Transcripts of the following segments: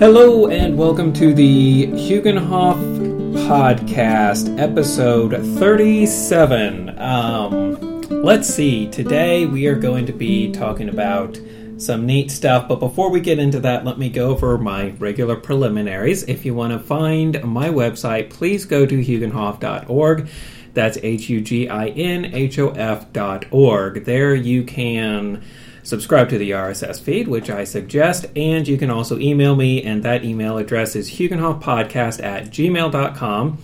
Hello and welcome to the Huginhof podcast, episode 37. Um, let's see, today we are going to be talking about some neat stuff, but before we get into that, let me go over my regular preliminaries. If you want to find my website, please go to huginhof.org. That's H U G I N H O F dot org. There you can subscribe to the RSS feed, which I suggest, and you can also email me, and that email address is huginhofpodcast at gmail.com,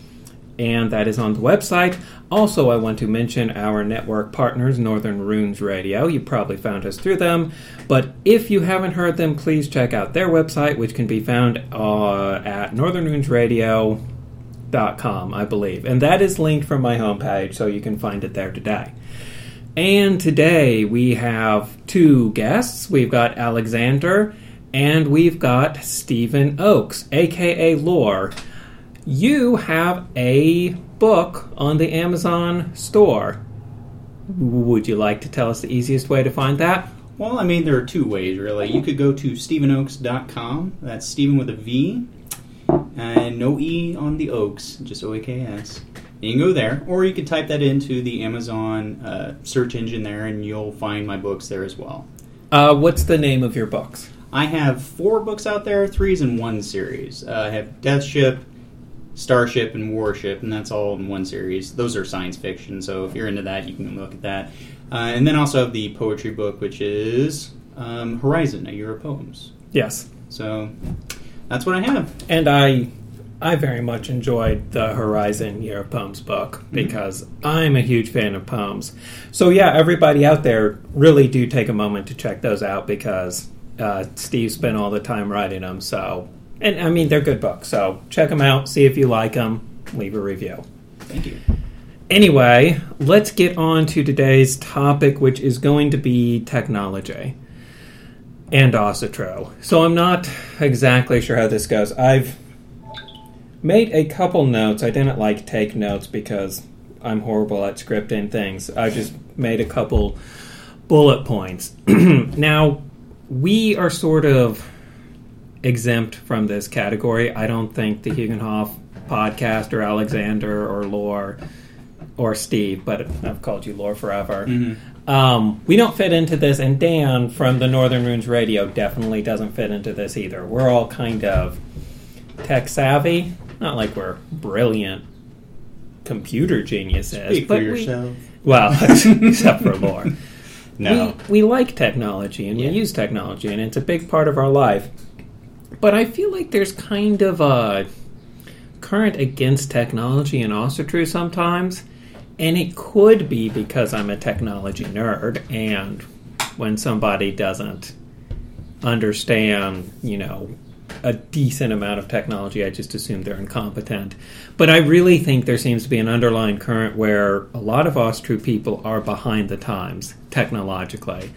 and that is on the website. Also, I want to mention our network partners, Northern Runes Radio. You probably found us through them, but if you haven't heard them, please check out their website, which can be found uh, at northernrunesradio.com, I believe. And that is linked from my homepage, so you can find it there today. And today we have two guests. We've got Alexander and we've got Stephen Oaks, aka Lore. You have a book on the Amazon store. Would you like to tell us the easiest way to find that? Well, I mean, there are two ways, really. You could go to StephenOaks.com. That's Stephen with a V, and no E on the Oaks, just O A K S. You can go there, or you can type that into the Amazon uh, search engine there, and you'll find my books there as well. Uh, what's the name of your books? I have four books out there, three's in one series. Uh, I have Death Ship, Starship, and Warship, and that's all in one series. Those are science fiction, so if you're into that, you can look at that. Uh, and then also have the poetry book, which is um, Horizon, a Year of Poems. Yes. So that's what I have. And I I very much enjoyed the Horizon Year of Poems book because mm-hmm. I'm a huge fan of poems. So, yeah, everybody out there really do take a moment to check those out because uh, Steve spent all the time writing them. So, and I mean, they're good books. So, check them out, see if you like them, leave a review. Thank you. Anyway, let's get on to today's topic, which is going to be technology and Asatru. So, I'm not exactly sure how this goes. I've made a couple notes. I didn't like take notes because I'm horrible at scripting things. I just made a couple bullet points. now, we are sort of exempt from this category. I don't think the Huginhof podcast or Alexander or Lore or Steve, but I've called you Lore forever. Mm-hmm. Um, we don't fit into this, and Dan from the Northern Runes Radio definitely doesn't fit into this either. We're all kind of tech savvy, not like we're brilliant computer geniuses. Speak but for yourself. We, well, except for Lore. No. We, we like technology and yeah. we use technology, and it's a big part of our life. But I feel like there's kind of a current against technology and Asatru sometimes. And it could be because I'm a technology nerd, and when somebody doesn't understand, you know, a decent amount of technology, I just assume they're incompetent. But I really think there seems to be an underlying current where a lot of Asatru people are behind the times technologically.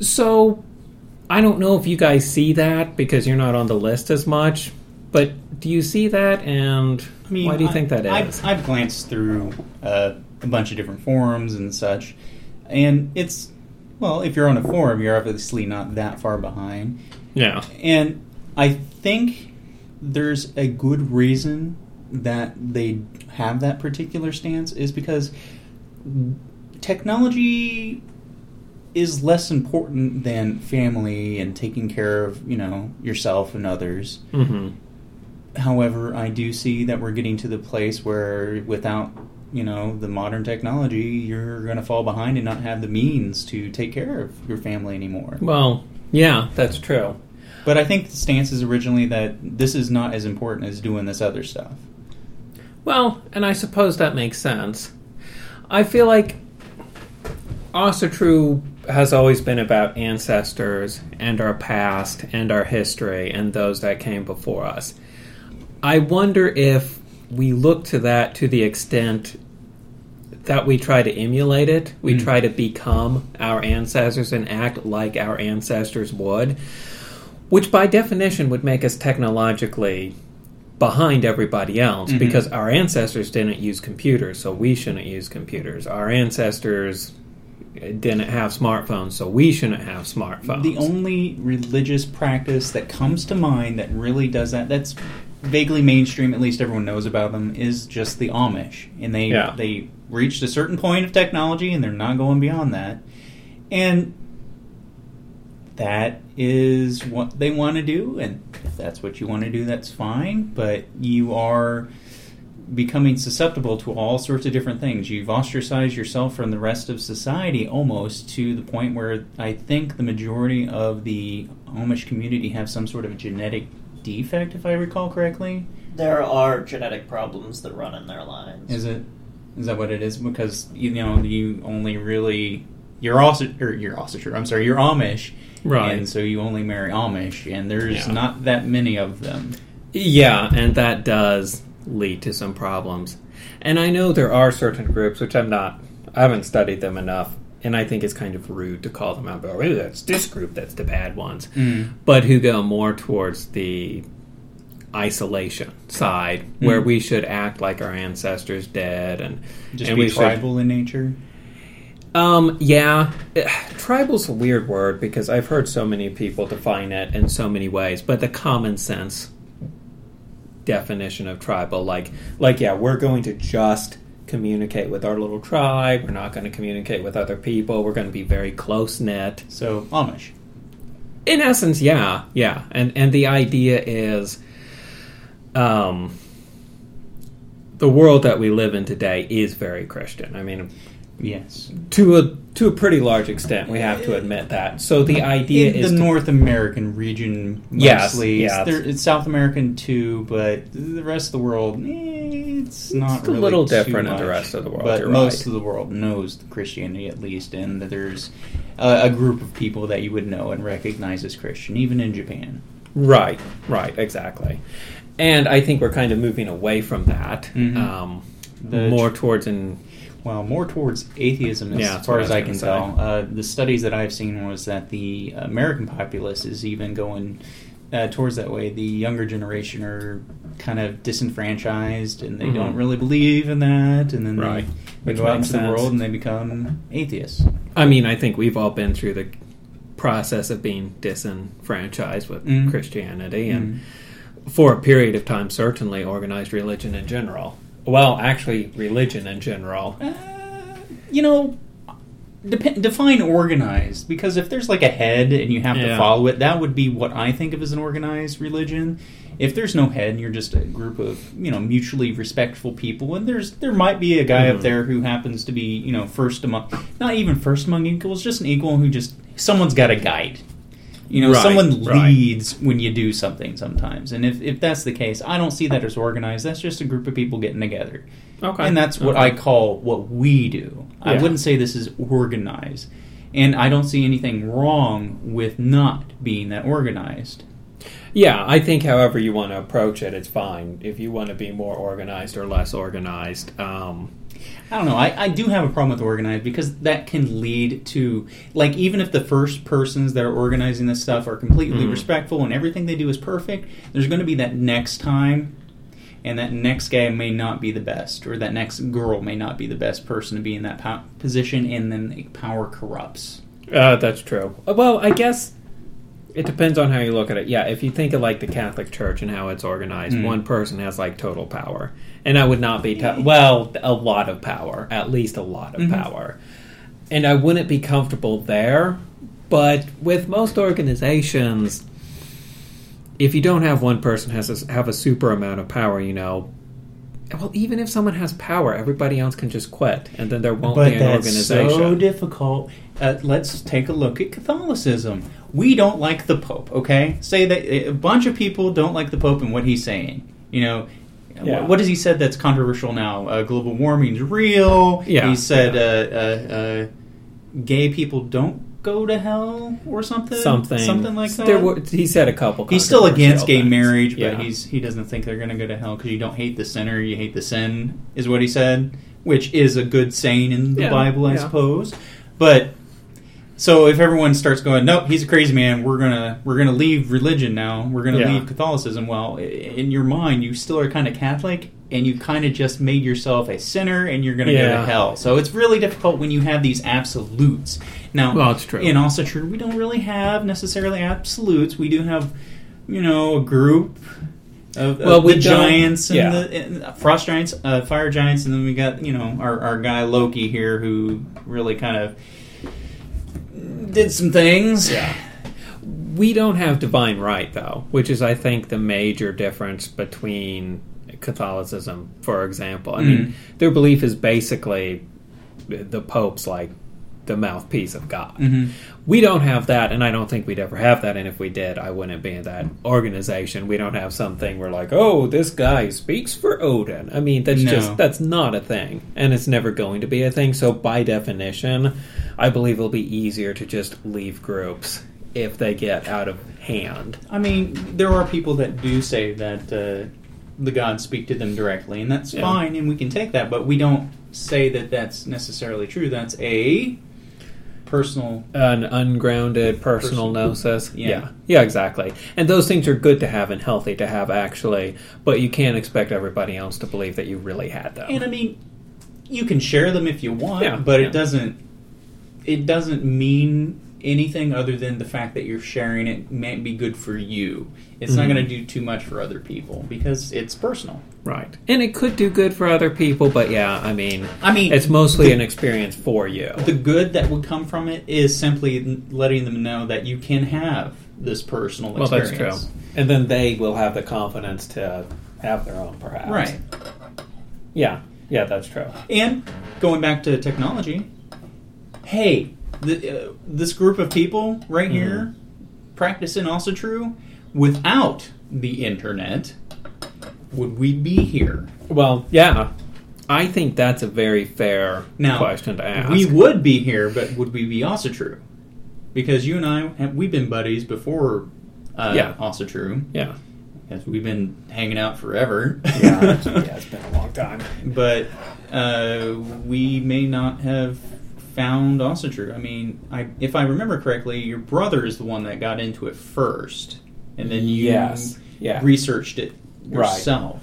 So I don't know if you guys see that because you're not on the list as much. But do you see that, and I mean, why do you I, think that is? I've, I've glanced through uh, a bunch of different forums and such, and it's well, if you're on a forum, you're obviously not that far behind. Yeah, and I think there's a good reason that they have that particular stance is because technology is less important than family and taking care of you know yourself and others. Mm-hmm. However, I do see that we're getting to the place where without you know the modern technology, you're going to fall behind and not have the means to take care of your family anymore. Well, yeah, that's true. But I think the stance is originally that this is not as important as doing this other stuff. Well, and I suppose that makes sense. I feel like Asatru has always been about ancestors and our past and our history and those that came before us. I wonder if we look to that to the extent that we try to emulate it, we mm. try to become our ancestors and act like our ancestors would which by definition would make us technologically behind everybody else mm-hmm. because our ancestors didn't use computers, so we shouldn't use computers. Our ancestors didn't have smartphones, so we shouldn't have smartphones. The only religious practice that comes to mind that really does that, that's vaguely mainstream, at least everyone knows about them, is just the Amish. And they Yeah. they reached a certain point of technology and they're not going beyond that. And that is what they want to do and if that's what you want to do that's fine, but you are becoming susceptible to all sorts of different things. You've ostracized yourself from the rest of society almost to the point where I think the majority of the Amish community have some sort of genetic defect, if I recall correctly. There are genetic problems that run in their lines. Is it? Is that what it is? Because you know you only really you're also or you're also sure. I'm sorry, you're Amish, Right. And so you only marry Amish, and there's Yeah. not that many of them. Yeah, and that does lead to some problems. And I know there are certain groups which I'm not, I haven't studied them enough, and I think it's kind of rude to call them out. Oh, that's this group that's the bad ones, Mm. but who go more towards the isolation side, where Mm. we should act like our ancestors did, and Just and be we should- tribal in nature. Um, yeah, tribal's a weird word because I've heard so many people define it in so many ways, but the common sense definition of tribal, like, like yeah, we're going to just communicate with our little tribe. We're not going to communicate with other people. We're going to be very close knit. So Amish. In essence, yeah, yeah, and and the idea is, um, the world that we live in today is very Christian. I mean, Yes. to a to a pretty large extent, we have to admit that. So the idea in is the to- North American region mostly. yes. There, it's South American too, but the rest of the world, eh, it's not It's a really little too different in the rest of the world, But you're most right. of the world knows Christianity at least, and that there's a, a group of people that you would know and recognize as Christian, even in Japan. right, right, exactly. And I think we're kind of moving away from that, Mhm. um, The more tr- towards an Well, more towards atheism, as Yeah, far as I I can gonna tell. Uh, the studies that I've seen was that the American populace is even going uh, towards that way. The younger generation are kind of disenfranchised, and they Mhm. don't really believe in that. And then Right. they, they go out into the world and they become atheists. I mean, I think we've all been through the process of being disenfranchised with Mm. Christianity, and for a period of time, certainly organized religion in general. Well, actually, religion in general. Uh, you know, dep- define organized because if there's like a head and you have to follow it, that would be what I think of as an organized religion. If there's no head and you're just a group of you know mutually respectful people, and there's there might be a guy Mhm. up there who happens to be you know first among not even first among equals, just an equal who just someone's got a guide. You know, Right, someone right. leads when you do something sometimes, and if, if that's the case, I don't see that as organized. That's just a group of people getting together. Okay, And that's what Okay. I call what we do. I wouldn't say this is organized. And I don't see anything wrong with not being that organized. Yeah, I think however you want to approach it, it's fine. If you want to be more organized or less organized, um, I don't know. I, I do have a problem with organized because that can lead to, like, even if the first persons that are organizing this stuff are completely Mhm. respectful and everything they do is perfect, there's going to be that next time, and that next guy may not be the best, or that next girl may not be the best person to be in that pow- position, and then the power corrupts. uh, that's true. Well, I guess it depends on how you look at it. Yeah, if you think of like the Catholic Church and how it's organized, Mm. one person has like total power, and I would not be t- well a lot of power, at least a lot of Mhm. power, and I wouldn't be comfortable there. But with most organizations, if you don't have one person has a, have a super amount of power, you know. Well, even if someone has power, everybody else can just quit, and then there won't but be an that's organization. so difficult. Uh, let's take a look at Catholicism. We don't like the Pope. Okay, say that a bunch of people don't like the Pope and what he's saying. You know, Yeah. what, has he said that's controversial now? Uh, global warming's real. Yeah, he said yeah. uh, uh, uh, gay people don't go to hell or something. something something like that. There were, he said a couple. He's still against gay controversial marriage, but Yeah. he's he doesn't think they're going to go to hell because you don't hate the sinner, you hate the sin, is what he said, which is a good saying in the Yeah, Bible, I yeah. suppose. But so if everyone starts going, nope, he's a crazy man, we're gonna we're gonna leave religion now, we're gonna Yeah. leave Catholicism. Well, in your mind, you still are kind of Catholic, and you kind of just made yourself a sinner and you're going to go to hell. So it's really difficult when you have these absolutes. Now, Well, it's true. And Asatru, we don't really have necessarily absolutes. We do have, you know, a group of, Well, of we the giants and yeah. the and frost giants, uh, fire giants, and then we got you know our, our guy Loki here who really kind of did some things. Yeah. We don't have divine right, though, which is, I think, the major difference between Catholicism, for example. I mean, their belief is basically the Pope's like the mouthpiece of God. Mhm. We don't have that, and I don't think we'd ever have that. And if we did, I wouldn't be in that organization. We don't have something where like, oh, this guy speaks for Odin. I mean, that's No. just that's not a thing, and it's never going to be a thing. So by definition, I believe it'll be easier to just leave groups if they get out of hand. I mean, there are people that do say that uh, the gods speak to them directly, and that's Yeah. fine, and we can take that. But we don't say that that's necessarily true. That's a personal. An ungrounded personal Person- gnosis. Yeah. yeah. Yeah, exactly. And those things are good to have and healthy to have, actually, but you can't expect everybody else to believe that you really had them. And I mean, you can share them if you want, Yeah, but yeah. it doesn't. It doesn't mean anything other than the fact that you're sharing it might be good for you. It's not Mhm. going to do too much for other people because it's personal. Right. And it could do good for other people, but yeah, I mean, I mean, it's mostly an experience for you. the good that would come from it is simply letting them know that you can have this personal Well, that's experience. true. And then they will have the confidence to have their own, perhaps. Right. Yeah. Yeah, that's true. And going back to technology, hey, the, uh, this group of people right Mm-hmm. here practicing Asatru. Without the internet, would we be here? Well, yeah. I think that's a very fair Now, question to ask. We would be here, but would we be Asatru? Because you and I, have, we've been buddies before. Uh, Yeah. Also true. yeah. Because we've been hanging out forever. Yeah, it's- yeah, it's been a long time. but uh, we may not have found Asatru. I mean, I, if I remember correctly, your brother is the one that got into it first, and then you Yes. Yeah. researched it Right. Yourself.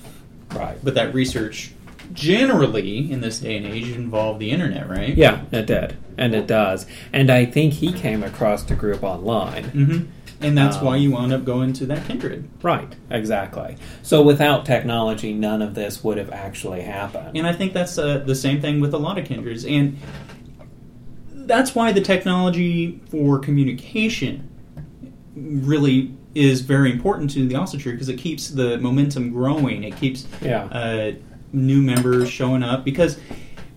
Right. But that research, generally in this day and age, involved the internet, right? Yeah, it did. And it does. And I think he came across the group online. hmm And that's Um, why you wound up going to that kindred. Right, exactly. So without technology, none of this would have actually happened. And I think that's uh, the same thing with a lot of kindreds. And that's why the technology for communication really is very important to the Asatru because it keeps the momentum growing. It keeps Yeah. uh, new members showing up because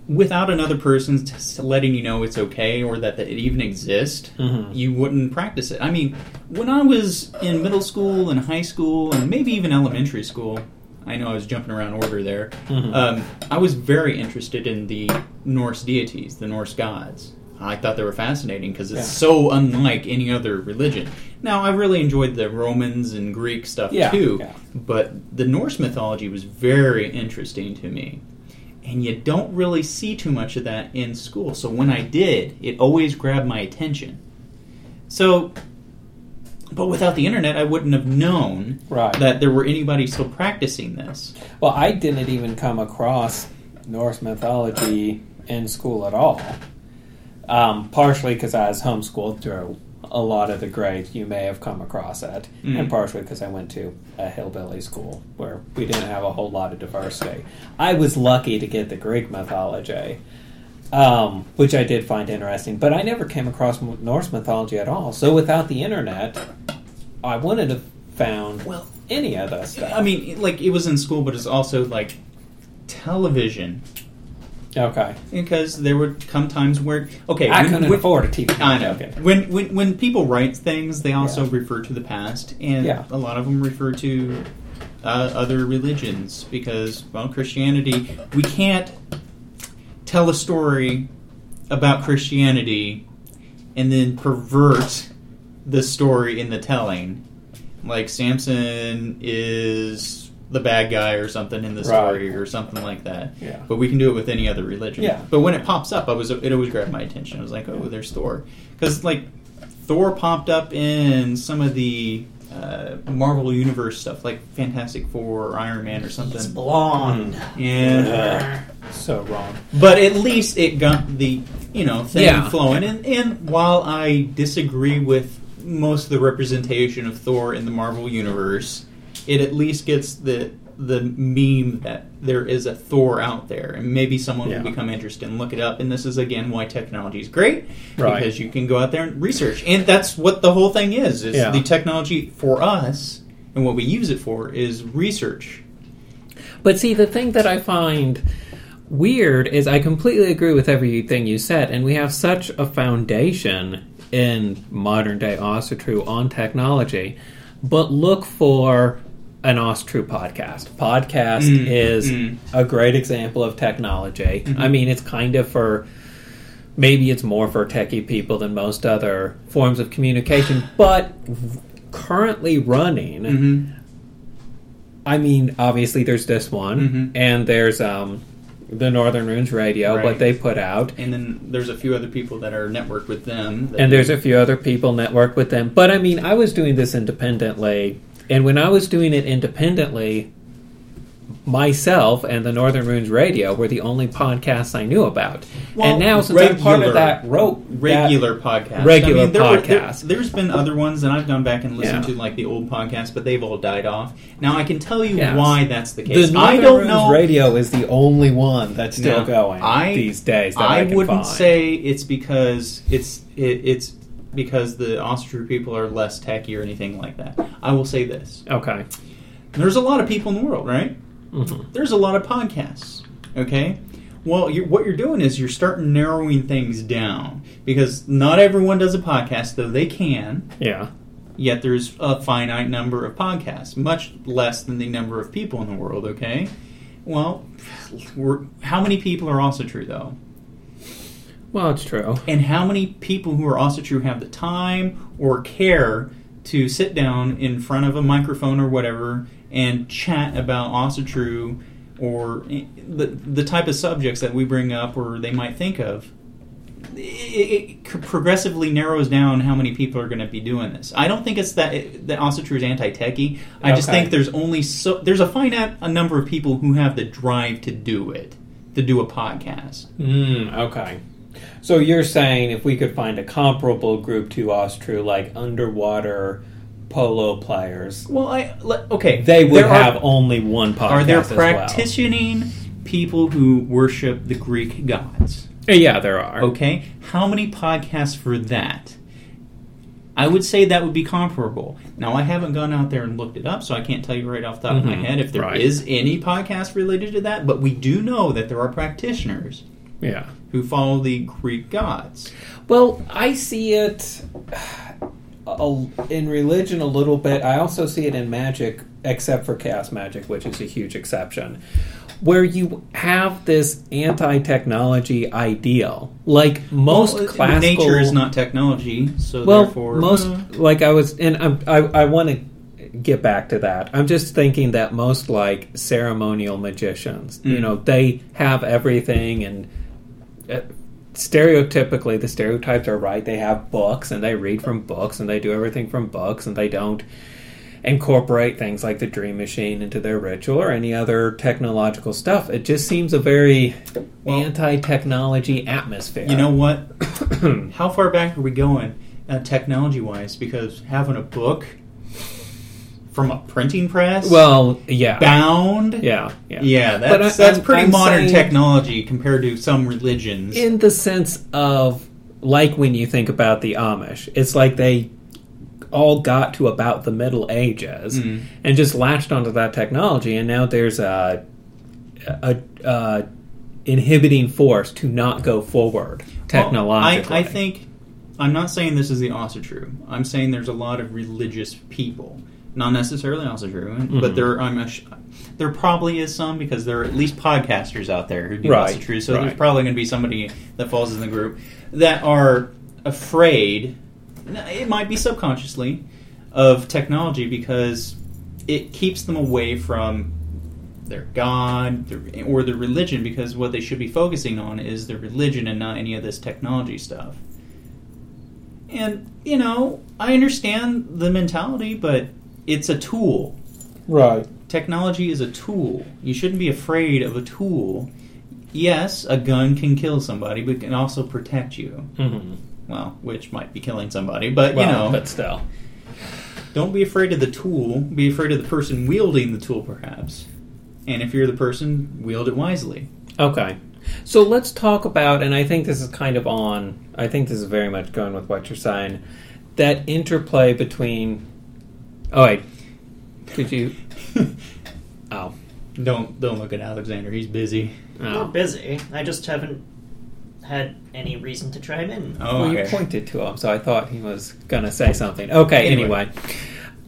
without another person letting you know it's okay or that, that it even exists, Mhm. you wouldn't practice it. I mean, when I was in middle school and high school and maybe even elementary school, I know I was jumping around order there. Mhm. Um, I was very interested in the Norse deities, the Norse gods. I thought they were fascinating because it's Yeah. so unlike any other religion. Now, I really enjoyed the Romans and Greek stuff Yeah, too, yeah. but the Norse mythology was very interesting to me. And you don't really see too much of that in school. So when I did, it always grabbed my attention. So, but without the internet, I wouldn't have known Right. that there were anybody still practicing this. Well, I didn't even come across Norse mythology in school at all. Um, partially because I was homeschooled through a lot of the grades, you may have come across it, Mm. and partially because I went to a hillbilly school where we didn't have a whole lot of diversity. I was lucky to get the Greek mythology, um, which I did find interesting, but I never came across Norse mythology at all. So without the internet, I wouldn't have found Well, any of that stuff. I mean, like it was in school, but it's also like television okay. because there would come times where okay, I when- couldn't when- afford a TV. I know. Okay. When, when when people write things, they also Yeah. refer to the past, and Yeah. a lot of them refer to uh, other religions because, well, Christianity. We can't tell a story about Christianity and then pervert the story in the telling. Like Samson is the bad guy or something in the story Right. or something like that. Yeah. But we can do it with any other religion. Yeah. But when it pops up, I was it always grabbed my attention. I was like, oh, there's Thor, because like Thor popped up in some of the uh, Marvel Universe stuff, like Fantastic Four or Iron Man or something. It's blonde. Yeah. So wrong. But at least it got the you know thing Yeah. flowing. And and while I disagree with most of the representation of Thor in the Marvel universe, it at least gets the the meme that there is a Thor out there, and maybe someone Yeah. will become interested and look it up. And this is again why technology is great Right. because you can go out there and research, and that's what the whole thing is. Is Yeah. the technology for us and what we use it for is research. But see, the thing that I find weird is I completely agree with everything you said, and we have such a foundation in modern day Asatru on technology. But look for an Asatru podcast. Podcast Mm, is mm. a great example of technology. I mean, it's kind of for maybe it's more for techie people than most other forms of communication, but currently running Mm-hmm. I mean, obviously, there's this one, Mhm. and there's um, the Northern Runes Radio, Right. what they put out, And then there's a few other people that are networked with them. and do- there's a few other people networked with them. But I mean, I was doing this independently, and when I was doing it independently, myself and the Northern Runes Radio were the only podcasts I knew about. Well, and now, since I'm part of regular- that rope, regular podcast. regular there were- there- podcast. there's been other ones, and I've gone back and listened Yeah. to like the old podcasts, but they've all died off. Now I can tell you Yes. why that's the case. the. Northern I don't Runes know. Radio is the only one that's still No, going I- these days. That I, I wouldn't find. say it's because it's it, it's because the Asatru people are less techy or anything like that. I will say this: Okay. there's a lot of people in the world, right? hmm there's a lot of podcasts. Okay. Well, you what you're doing is you're starting narrowing things down because not everyone does a podcast, though they can. Yeah. Yet there's a finite number of podcasts, much less than the number of people in the world. Okay. Well, we're, how many people are Asatru though? Well, it's true. And how many people who are Asatru have the time or care to sit down in front of a microphone or whatever and chat about Asatru or the the type of subjects that we bring up or they might think of? It, it progressively narrows down how many people are going to be doing this. I don't think it's that that Asatru is anti-techy. I just think there's only so there's a finite a number of people who have the drive to do it, to do a podcast. Mm, okay. So you're saying if we could find a comparable group to Asatru, like underwater polo players, Well, I okay. they would there are- have only one podcast. Are there as well. practicing people who worship the Greek gods? Uh, Yeah, there are. Okay, how many podcasts for that? I would say that would be comparable. Now, I haven't gone out there and looked it up, so I can't tell you right off the top of my Mhm, head if there is right. any podcast related to that. But we do know that there are practitioners Yeah. Who follow the Greek gods. Well, I see it a, in religion a little bit. I also see it in magic, except for chaos magic, which is a huge exception, where you have this anti-technology ideal. Like most Well, classical nature is not technology, so well, therefore most uh, like I was, and I'm, I I want to get back to that. I'm just thinking that most like ceremonial magicians, you Mm. know, they have everything, and uh, stereotypically the stereotypes are right. They have books, and they read from books, and they do everything from books, and they don't incorporate things like the dream machine into their ritual or any other technological stuff. It just seems a very Well- anti-technology atmosphere. You know what? How far back are we going, uh, technology wise? Because having a book from a printing press, Well, yeah, bound, yeah, yeah. yeah, that's I- that's I'm- pretty I'm modern technology compared to some religions. In the sense of, like when you think about the Amish, it's like they all got to about the Middle Ages Mhm. and just latched onto that technology, and now there's a, a, a inhibiting force to not go forward technologically. Well, I, I think I'm not saying this is the Asatru. I'm saying there's a lot of religious people, not necessarily Asatru, but Mhm. there I'm a, there probably is some because there are at least podcasters out there who do Right, Asatru. So there's probably going to be somebody that falls in the group that are afraid. It might be subconsciously of technology because it keeps them away from their God their, or their religion because what they should be focusing on is their religion and not any of this technology stuff. And, you know, I understand the mentality, but it's a tool. Right. Technology is a tool. You shouldn't be afraid of a tool. Yes, a gun can kill somebody, but it can also protect you. Mm-hmm. Well, which might be killing somebody, but Well, you know, but still. don't be afraid of the tool. Be afraid of the person wielding the tool, perhaps. And if you're the person, wield it wisely. Okay. So let's talk about, and I think this is kind of on, I think this is very much going with what you're saying, that interplay between. Oh, wait. Could you. Oh. don't don't look at Alexander. He's busy. We're Oh. busy. I just haven't had any reason to chime in. Oh, well, you okay. pointed to him, so I thought he was going to say something. Okay, Anyway. anyway.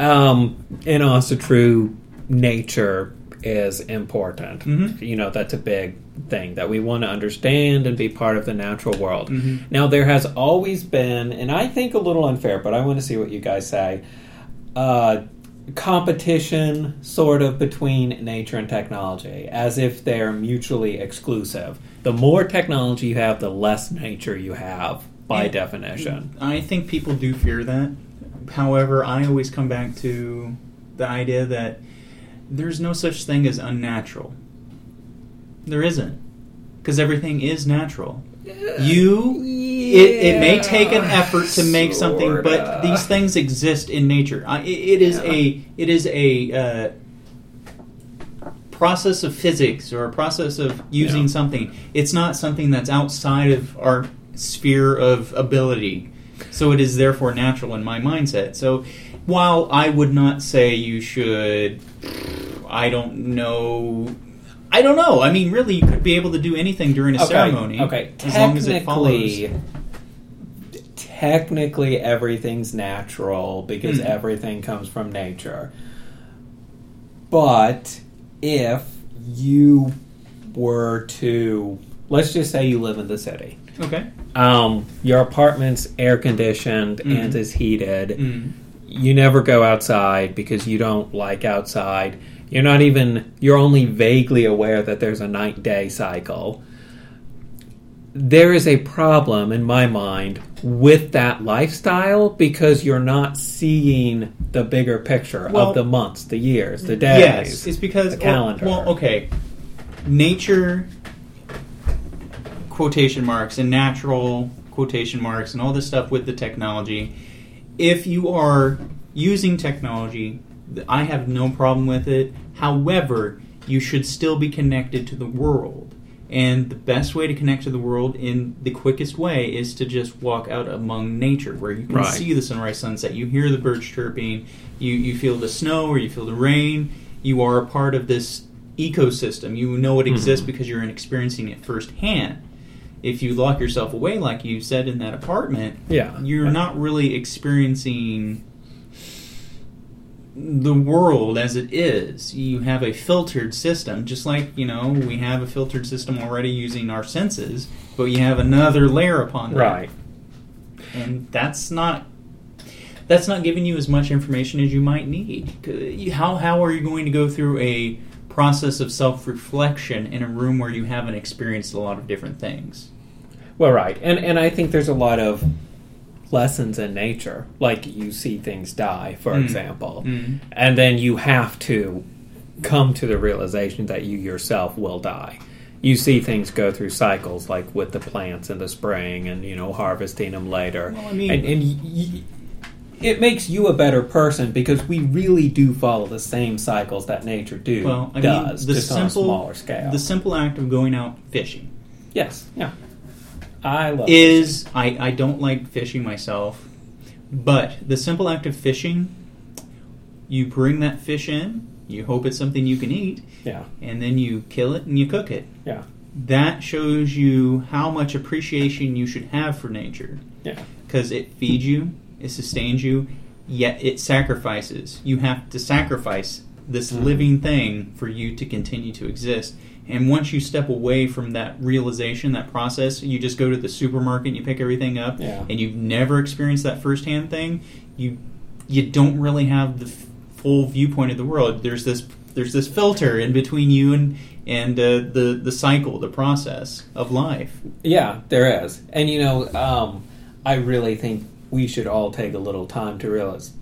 Um, and Asatru, nature is important. Mhm. You know, that's a big thing that we want to understand and be part of the natural world. Mhm. Now, there has always been, and I think a little unfair, but I want to see what you guys say. Uh, competition sort of between nature and technology as if they're mutually exclusive. The more technology you have, the less nature you have by Yeah. definition. I think people do fear that. However, I always come back to the idea that there's no such thing as unnatural. There isn't. Because everything is natural. You, it, it may take an effort to make something, but these things exist in nature. I- It, it is Yeah. a, it is a uh, process of physics or a process of using Yeah. something. It's not something that's outside of our sphere of ability. So it is therefore natural in my mindset. So while I would not say you should, I don't know. I don't know. I mean, really, you could be able to do anything during a Okay, ceremony, Okay, as long as it follows. technically, technically everything's natural because Hmm. everything comes from nature. But if you were to, let's just say you live in the city, Okay. um, your apartment's air conditioned and Mhm. is heated. Mm. You never go outside because you don't like outside. You're not even, you're only vaguely aware that there's a night day cycle. There is a problem in my mind with that lifestyle because you're not seeing the bigger picture Well- of the months, the years, the days. Yes, it's because the calendar. Well, okay, nature quotation marks and natural quotation marks and all this stuff with the technology. If you are using technology, I have no problem with it. However, you should still be connected to the world. And the best way to connect to the world in the quickest way is to just walk out among nature where you can Right. see the sunrise, sunset, you hear the birds chirping, you, you feel the snow or you feel the rain. You are a part of this ecosystem. You know it exists Mhm. because you're experiencing it firsthand. If you lock yourself away, like you said in that apartment, Yeah. you're not really experiencing the world as it is. You have a filtered system, just like, you know, we have a filtered system already using our senses, but you have another layer upon that. Right. And that's not that's not giving you as much information as you might need. Uh, how how are you going to go through a process of self-reflection in a room where you haven't experienced a lot of different things? Well, right, and and I think there's a lot of lessons in nature, like you see things die, for Mm. example, Mm. and then you have to come to the realization that you yourself will die. You see things go through cycles, like with the plants in the spring, and you know harvesting them later, Well, I mean- and, and y- y- it makes you a better person because we really do follow the same cycles that nature do Well, I does, mean, the just on a simple smaller scale. the simple act of going out fishing yes, yeah, I love is I, I don't like fishing myself, but the simple act of fishing, you bring that fish in, you hope it's something you can eat, yeah, and then you kill it and you cook it. yeah, That shows you how much appreciation you should have for nature yeah. because it feeds you, it sustains you, yet it sacrifices. You have to sacrifice this Mhm. living thing for you to continue to exist. And once you step away from that realization, that process, you just go to the supermarket and you pick everything up, Yeah. and you've never experienced that firsthand thing. You you don't really have the f- full viewpoint of the world. There's this there's this filter in between you and and uh, the the cycle, the process of life. Yeah, there is. And you know, um, I really think we should all take a little time to realize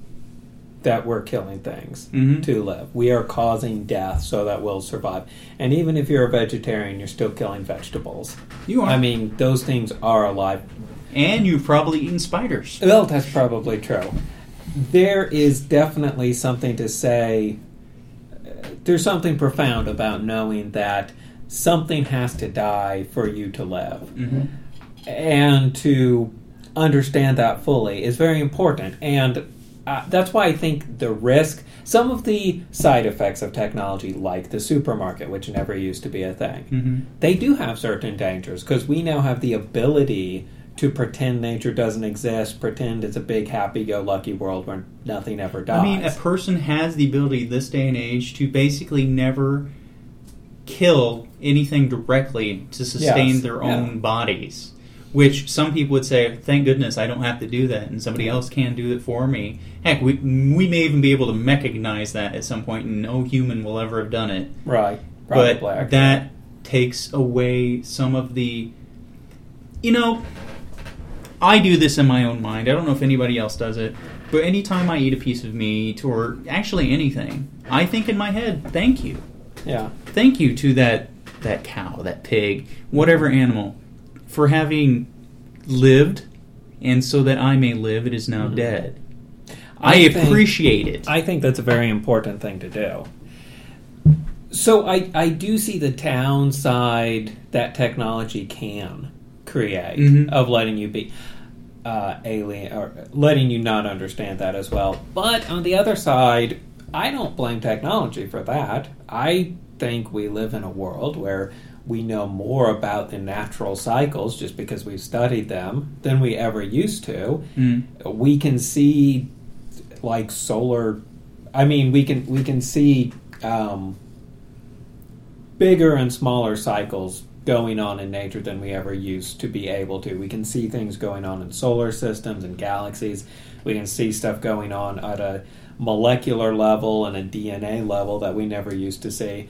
that we're killing things Mhm. to live. We are causing death so that we'll survive. And even if you're a vegetarian, you're still killing vegetables. You are. I mean, those things are alive. and you've probably eaten spiders. Well, that's probably true. There is definitely something to say. There's something profound about knowing that something has to die for you to live. Mm-hmm. and to understand that fully is very important and uh, that's why i think the risk some of the side effects of technology like the supermarket which never used to be a thing Mm-hmm. they do have certain dangers because we now have the ability to pretend nature doesn't exist pretend it's a big happy-go-lucky world where nothing ever dies I mean, a person has the ability this day and age to basically never kill anything directly to sustain Yes, their yeah. own bodies. Which some people would say, "Thank goodness I don't have to do that, and somebody else can do it for me." Heck, we we may even be able to mechanize that at some point, and no human will ever have done it. right probably but actually. that takes away some of the you know i do this in my own mind i don't know if anybody else does it but anytime i eat a piece of meat or actually anything i think in my head thank you yeah thank you to that that cow that pig whatever animal for having lived and so that i may live it is now Mhm. dead I i, think- appreciate it I think that's a very important thing to do. So I, I do see the downside that technology can create Mhm. of letting you be uh, alien or letting you not understand that as well. But on the other side, I don't blame technology for that. I think we live in a world where we know more about the natural cycles just because we've studied them than we ever used to. Mm. we can see like solar i mean we can we can see um, bigger and smaller cycles going on in nature than we ever used to be able to. We can see things going on in solar systems and galaxies. We can see stuff going on at a molecular level and a dna level that we never used to see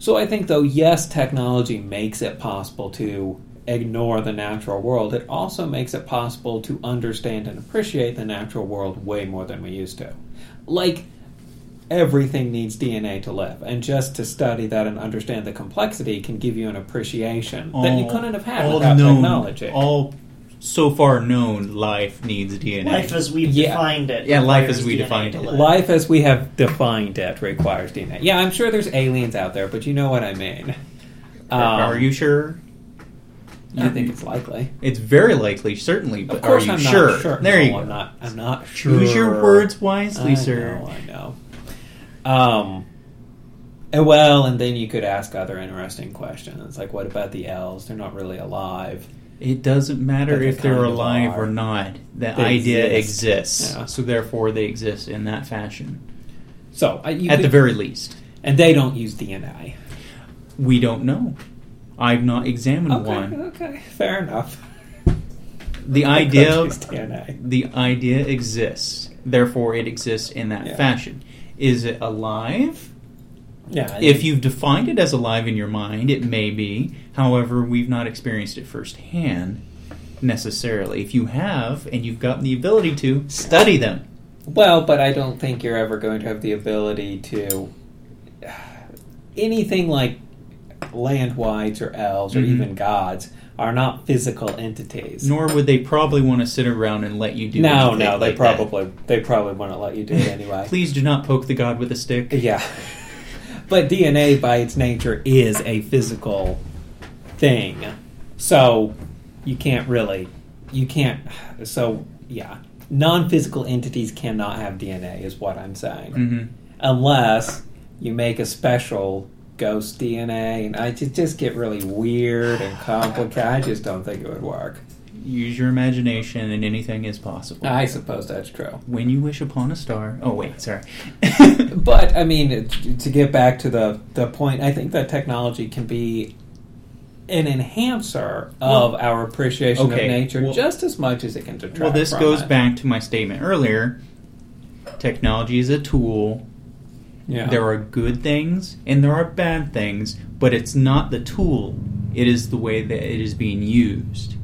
so i think though yes technology makes it possible to ignore the natural world, it also makes it possible to understand and appreciate the natural world way more than we used to. Like, everything needs DNA to live, and just to study that and understand the complexity can give you an appreciation that you couldn't have had without known, technology. All so far known life needs DNA. Life as we've Yeah. defined it. Yeah, life as we DNA defined it. Life as we have defined it requires DNA. Yeah, I'm sure there's aliens out there, but you know what I mean. Are- Um, are you sure? I think it's likely. It's very likely, certainly. But Of course, are you I'm sure? not sure. There no, you go. I'm not. I'm not sure. Choose your words wisely, I sir. know, I know. Um, and well, and then you could ask other interesting questions, like what about the elves? They're not really alive. It doesn't matter But if they're alive are. or not. The They idea exist. exists, Yeah. so therefore they exist in that fashion. So I, you At could- the very least, and they don't use DNA. we don't know. I've not examined Okay, one. okay, fair enough. The idea, the idea exists. Therefore, it exists in that Yeah. fashion. Is it alive? Yeah, If you've defined it as alive in your mind, it may be. However, we've not experienced it firsthand necessarily. If you have, and you've gotten the ability to, study them. Well, but I don't think you're ever going to have the ability to anything like landwights or elves or Mhm. even gods are not physical entities. Nor would they probably want to sit around and let you do no, no, they like that. probably they probably wouldn't let you do it anyway. Please do not poke the god with a stick. yeah, but DNA by its nature is a physical thing, so you can't really you can't. So yeah, non-physical entities cannot have DNA, is what I'm saying. hmm unless you make a special ghost DNA, and I just, just get really weird and complicated. I just don't think it would work. Use your imagination, and anything is possible. I suppose that's true. when you wish upon a star. Oh wait, sorry. But I mean, to get back to the the point, I think that technology can be an enhancer of our appreciation okay, of nature well- just as much as it can detract. well, this goes it. back to my statement earlier. Technology is a tool. Yeah. There are good things and there are bad things, but it's not the tool. It is the way that it is being used.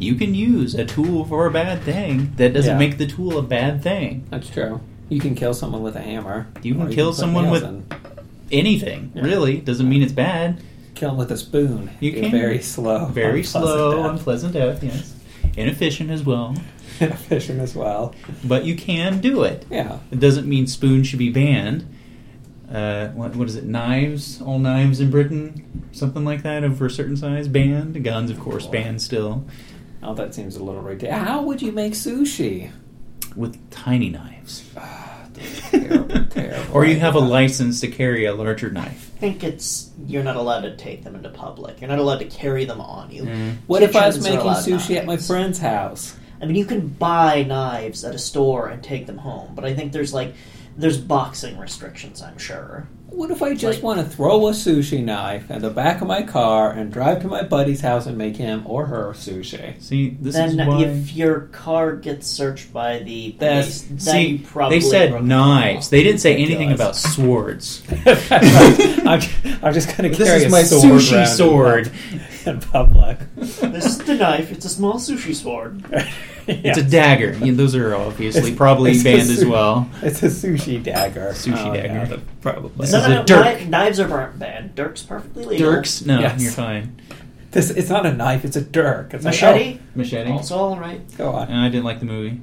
You can use a tool for a bad thing. That doesn't Yeah. make the tool a bad thing. That's true. You can kill someone with a hammer. You can kill put someone with- in. Anything Yeah. really doesn't mean it's bad. Kill them with a spoon. You can. very slow, Very slow, death. unpleasant death. Yes, inefficient as well. Inefficient as well. But you can do it. Yeah. It doesn't mean spoons should be banned. Uh, what, what is it? Knives, all knives in Britain, something like that, over a certain size, banned. Guns, of course, banned still, Oh, that seems a little ridiculous. How would you make sushi? with tiny knives. Terrible, terrible. Or you have a license to carry a larger knife. Think it's you're not allowed to take them into public. You're not allowed to carry them on you. Mm. What if I was making sushi at my friend's house? I mean, you can buy knives at a store and take them home, but I think there's like there's boxing restrictions. I'm sure. What if I just Like- want to throw a sushi knife in the back of my car and drive to my buddy's house and make him or her sushi? See, this then is why. if your car gets searched by the That's- police, See, then you probably they said knives. They didn't say anything about swords. I'm, I'm just going to This carry is a my sword sushi sword. in public. this is the knife. It's a small sushi sword. It's a dagger. Yeah, those are obviously It's- probably it's a banned as well. It's a sushi dagger. Sushi Oh, dagger. yeah, probably. This no, is no, a no, dirk. kni- Knives are burnt banned. Dirk's perfectly legal. Dirks? No, Yes. you're fine. This, it's not a knife. It's a dirk. It's like, Machete. Machete. Also all right. oh, go on. And I didn't like the movie.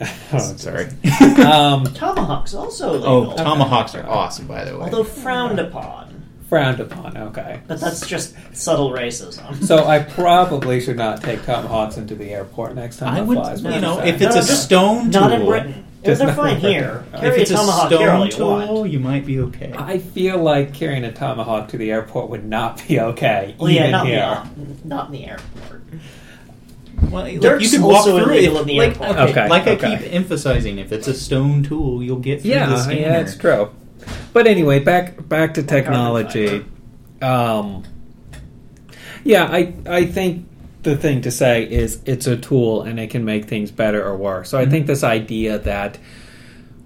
Oh, Sorry. um, Tomahawks also legal. oh, tomahawks are awesome, by the way. although frowned upon. Frowned upon. Okay. But that's just subtle racism. So I probably should not take tomahawks into the airport next time I I would, flies. you know, if No, it's no, a just stone tool, Not in Britain. Just They're not fine in Britain. here. If Carry if it's a a tomahawk here all stone you tool, want. you might be okay. I feel like carrying a tomahawk to the airport would not be okay. Well, yeah, even not in, here. the, not in the airport. Well, like, Dirk's you can walk also through illegal it. in the like, airport. okay, Okay, like I okay. keep emphasizing, if it's a stone tool, you'll get through the Yeah, scanner. yeah, it's true. But anyway, back back to technology. Um, yeah, I I think the thing to say is it's a tool and it can make things better or worse. So I think this idea that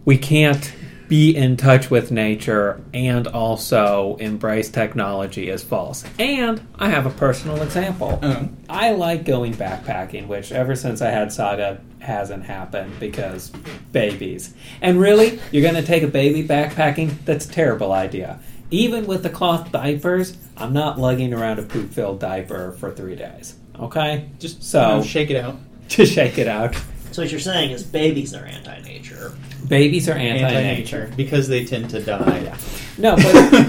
we can't be in touch with nature and also embrace technology is false. And I have a personal example. Oh. I like going backpacking, which ever since I had Saga hasn't happened because babies. And really, you're going to take a baby backpacking? That's a terrible idea. Even with the cloth diapers, I'm not lugging around a poop filled diaper for three days. Okay? Just So- you know, shake it out. To shake it out. So what you're saying is babies are anti-nature. Babies are anti Anti-nature because they tend to die. No, but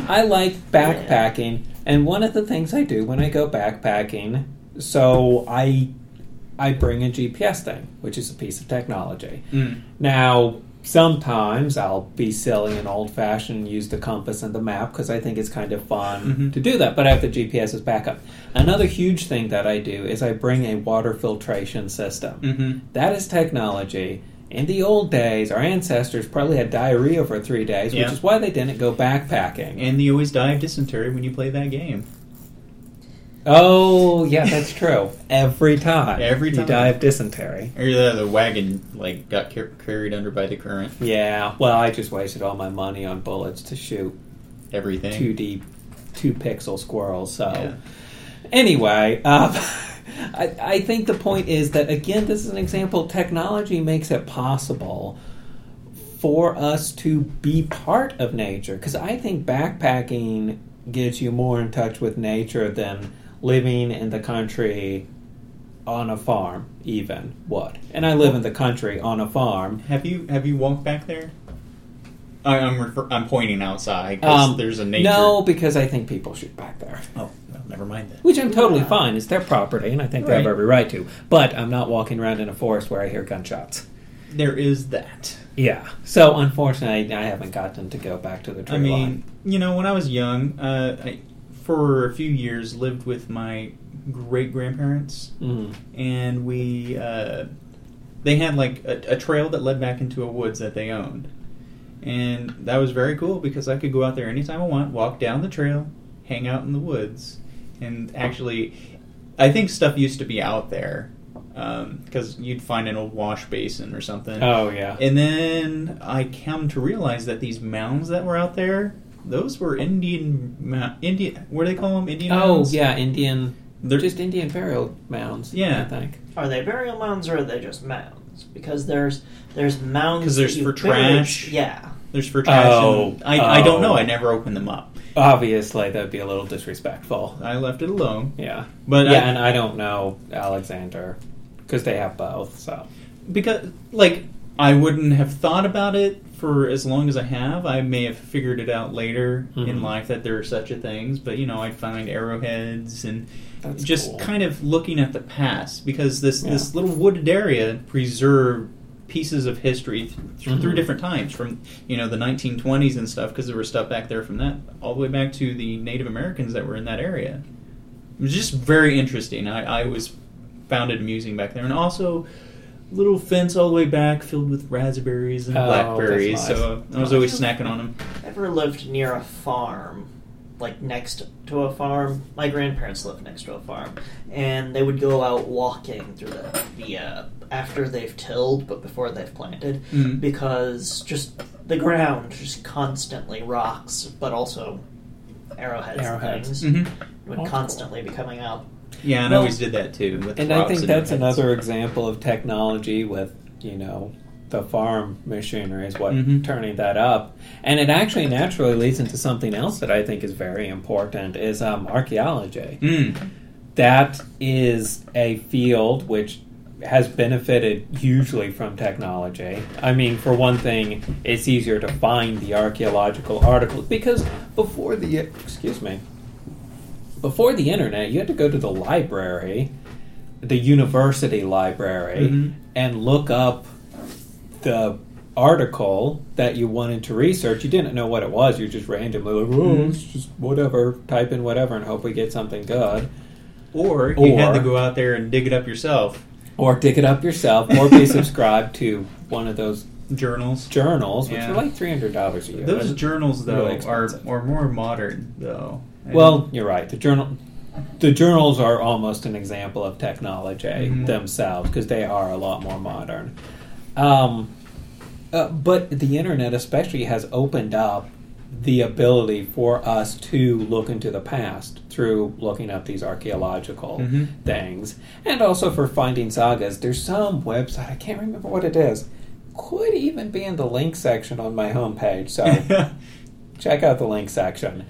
I like backpacking, and one of the things I do when I go backpacking, so I I bring a GPS thing, which is a piece of technology. Mm. Now, sometimes I'll be silly and old fashioned and use the compass and the map because I think it's kind of fun Mhm. to do that, but I have the GPS as backup. Another huge thing that I do is I bring a water filtration system. Mm-hmm. That is technology. In the old days, our ancestors probably had diarrhea for three days, Yeah. which is why they didn't go backpacking. And you always die of dysentery when you play that game. oh, yeah, that's true. Every time. Every time. You die of dysentery. Or the, the wagon like got car- carried under by the current. Yeah, well, I just wasted all my money on bullets to shoot Everything. 2D, two pixel squirrels, so. Yeah. Anyway, um, I, I think the point is that, again, this is an example. Technology makes it possible for us to be part of nature. Because I think backpacking gets you more in touch with nature than living in the country on a farm, even would. And I live in the country on a farm. Have you have you walked back there? I, I'm refer- I'm pointing outside because Um, there's a nature. No, because I think people shoot back there. Oh, never mind that. Which I'm totally fine. It's their property, and I think they have every right to. But I'm not walking around in a forest where I hear gunshots. There is that. Yeah. So unfortunately, I haven't gotten to go back to the tree I mean, line. you know, when I was young, uh, I, for a few years lived with my great grandparents, Mm. and we uh, they had like a, a trail that led back into a woods that they owned, and that was very cool because I could go out there anytime I want, walk down the trail, hang out in the woods, and actually, I think stuff used to be out there um, because you'd find an old wash basin or something. Oh yeah. And then I come to realize that these mounds that were out there, those were Indian, mou- Indian. What do they call them? Indian. oh mounds? yeah, Indian. They're just Indian burial mounds. Yeah. I think. Are they burial mounds or are they just mounds? because there's there's mounds 'Cause there's that you for bury- trash? Yeah, There's for trash. Oh, and I, I don't know. oh. I never opened them up. Obviously, that'd be a little disrespectful. I left it alone. Yeah, But yeah, I- and I don't know Alexander because they have both. So because like I wouldn't have thought about it for as long as I have. I may have figured it out later in Mhm. life that there are such a things, but you know, I'd find arrowheads and That's just cool. kind of looking at the past because this Yeah. this little wooded area preserved pieces of history th- th- through Mhm. different times from you know the 1920s and stuff because there was stuff back there from that all the way back to the Native Americans that were in that area. It was just very interesting. I, I was found it amusing back there, and also little fence all the way back filled with raspberries and Oh, blackberries. nice. So I was always snacking on them. ever lived near a farm, like next to a farm. My grandparents lived next to a farm, and they would go out walking through the, the uh, after they've tilled, but before they've planted, Mhm. because just the ground just constantly rocks, but also arrowheads, Arrowheads. and things hmm would Oh, that's constantly be coming up. Yeah, and Well, I always did that too. With And I think and that's arrowheads. another example of technology with, you know, the farm machinery is what Mhm. turning that up. And it actually naturally leads into something else that I think is very important is um, archaeology. Mm. That is a field which has benefited hugely from technology. I mean, for one thing, it's easier to find the archaeological articles because before the excuse me, before the internet, you had to go to the library, the university library, Mhm. and look up the article that you wanted to research. You didn't know what it was. You just randomly like, oh, Mhm. it's just whatever, type in whatever, and hope we get something good. Or you had to go out there and dig it up yourself. Or dig it up yourself, or be subscribed to one of those Journals. journals, which Yeah. are like three hundred dollars a year. Those They're journals, though, really are are more modern, though. Well, you're right. The journal, the journals are almost an example of technology Mhm. themselves because they are a lot more modern. Um, uh, but the internet, especially, has opened up the ability for us to look into the past through looking up these archaeological Mhm. things, and also for finding sagas. There's some website I can't remember what it is. Could even be in the link section on my homepage. So check out the link section.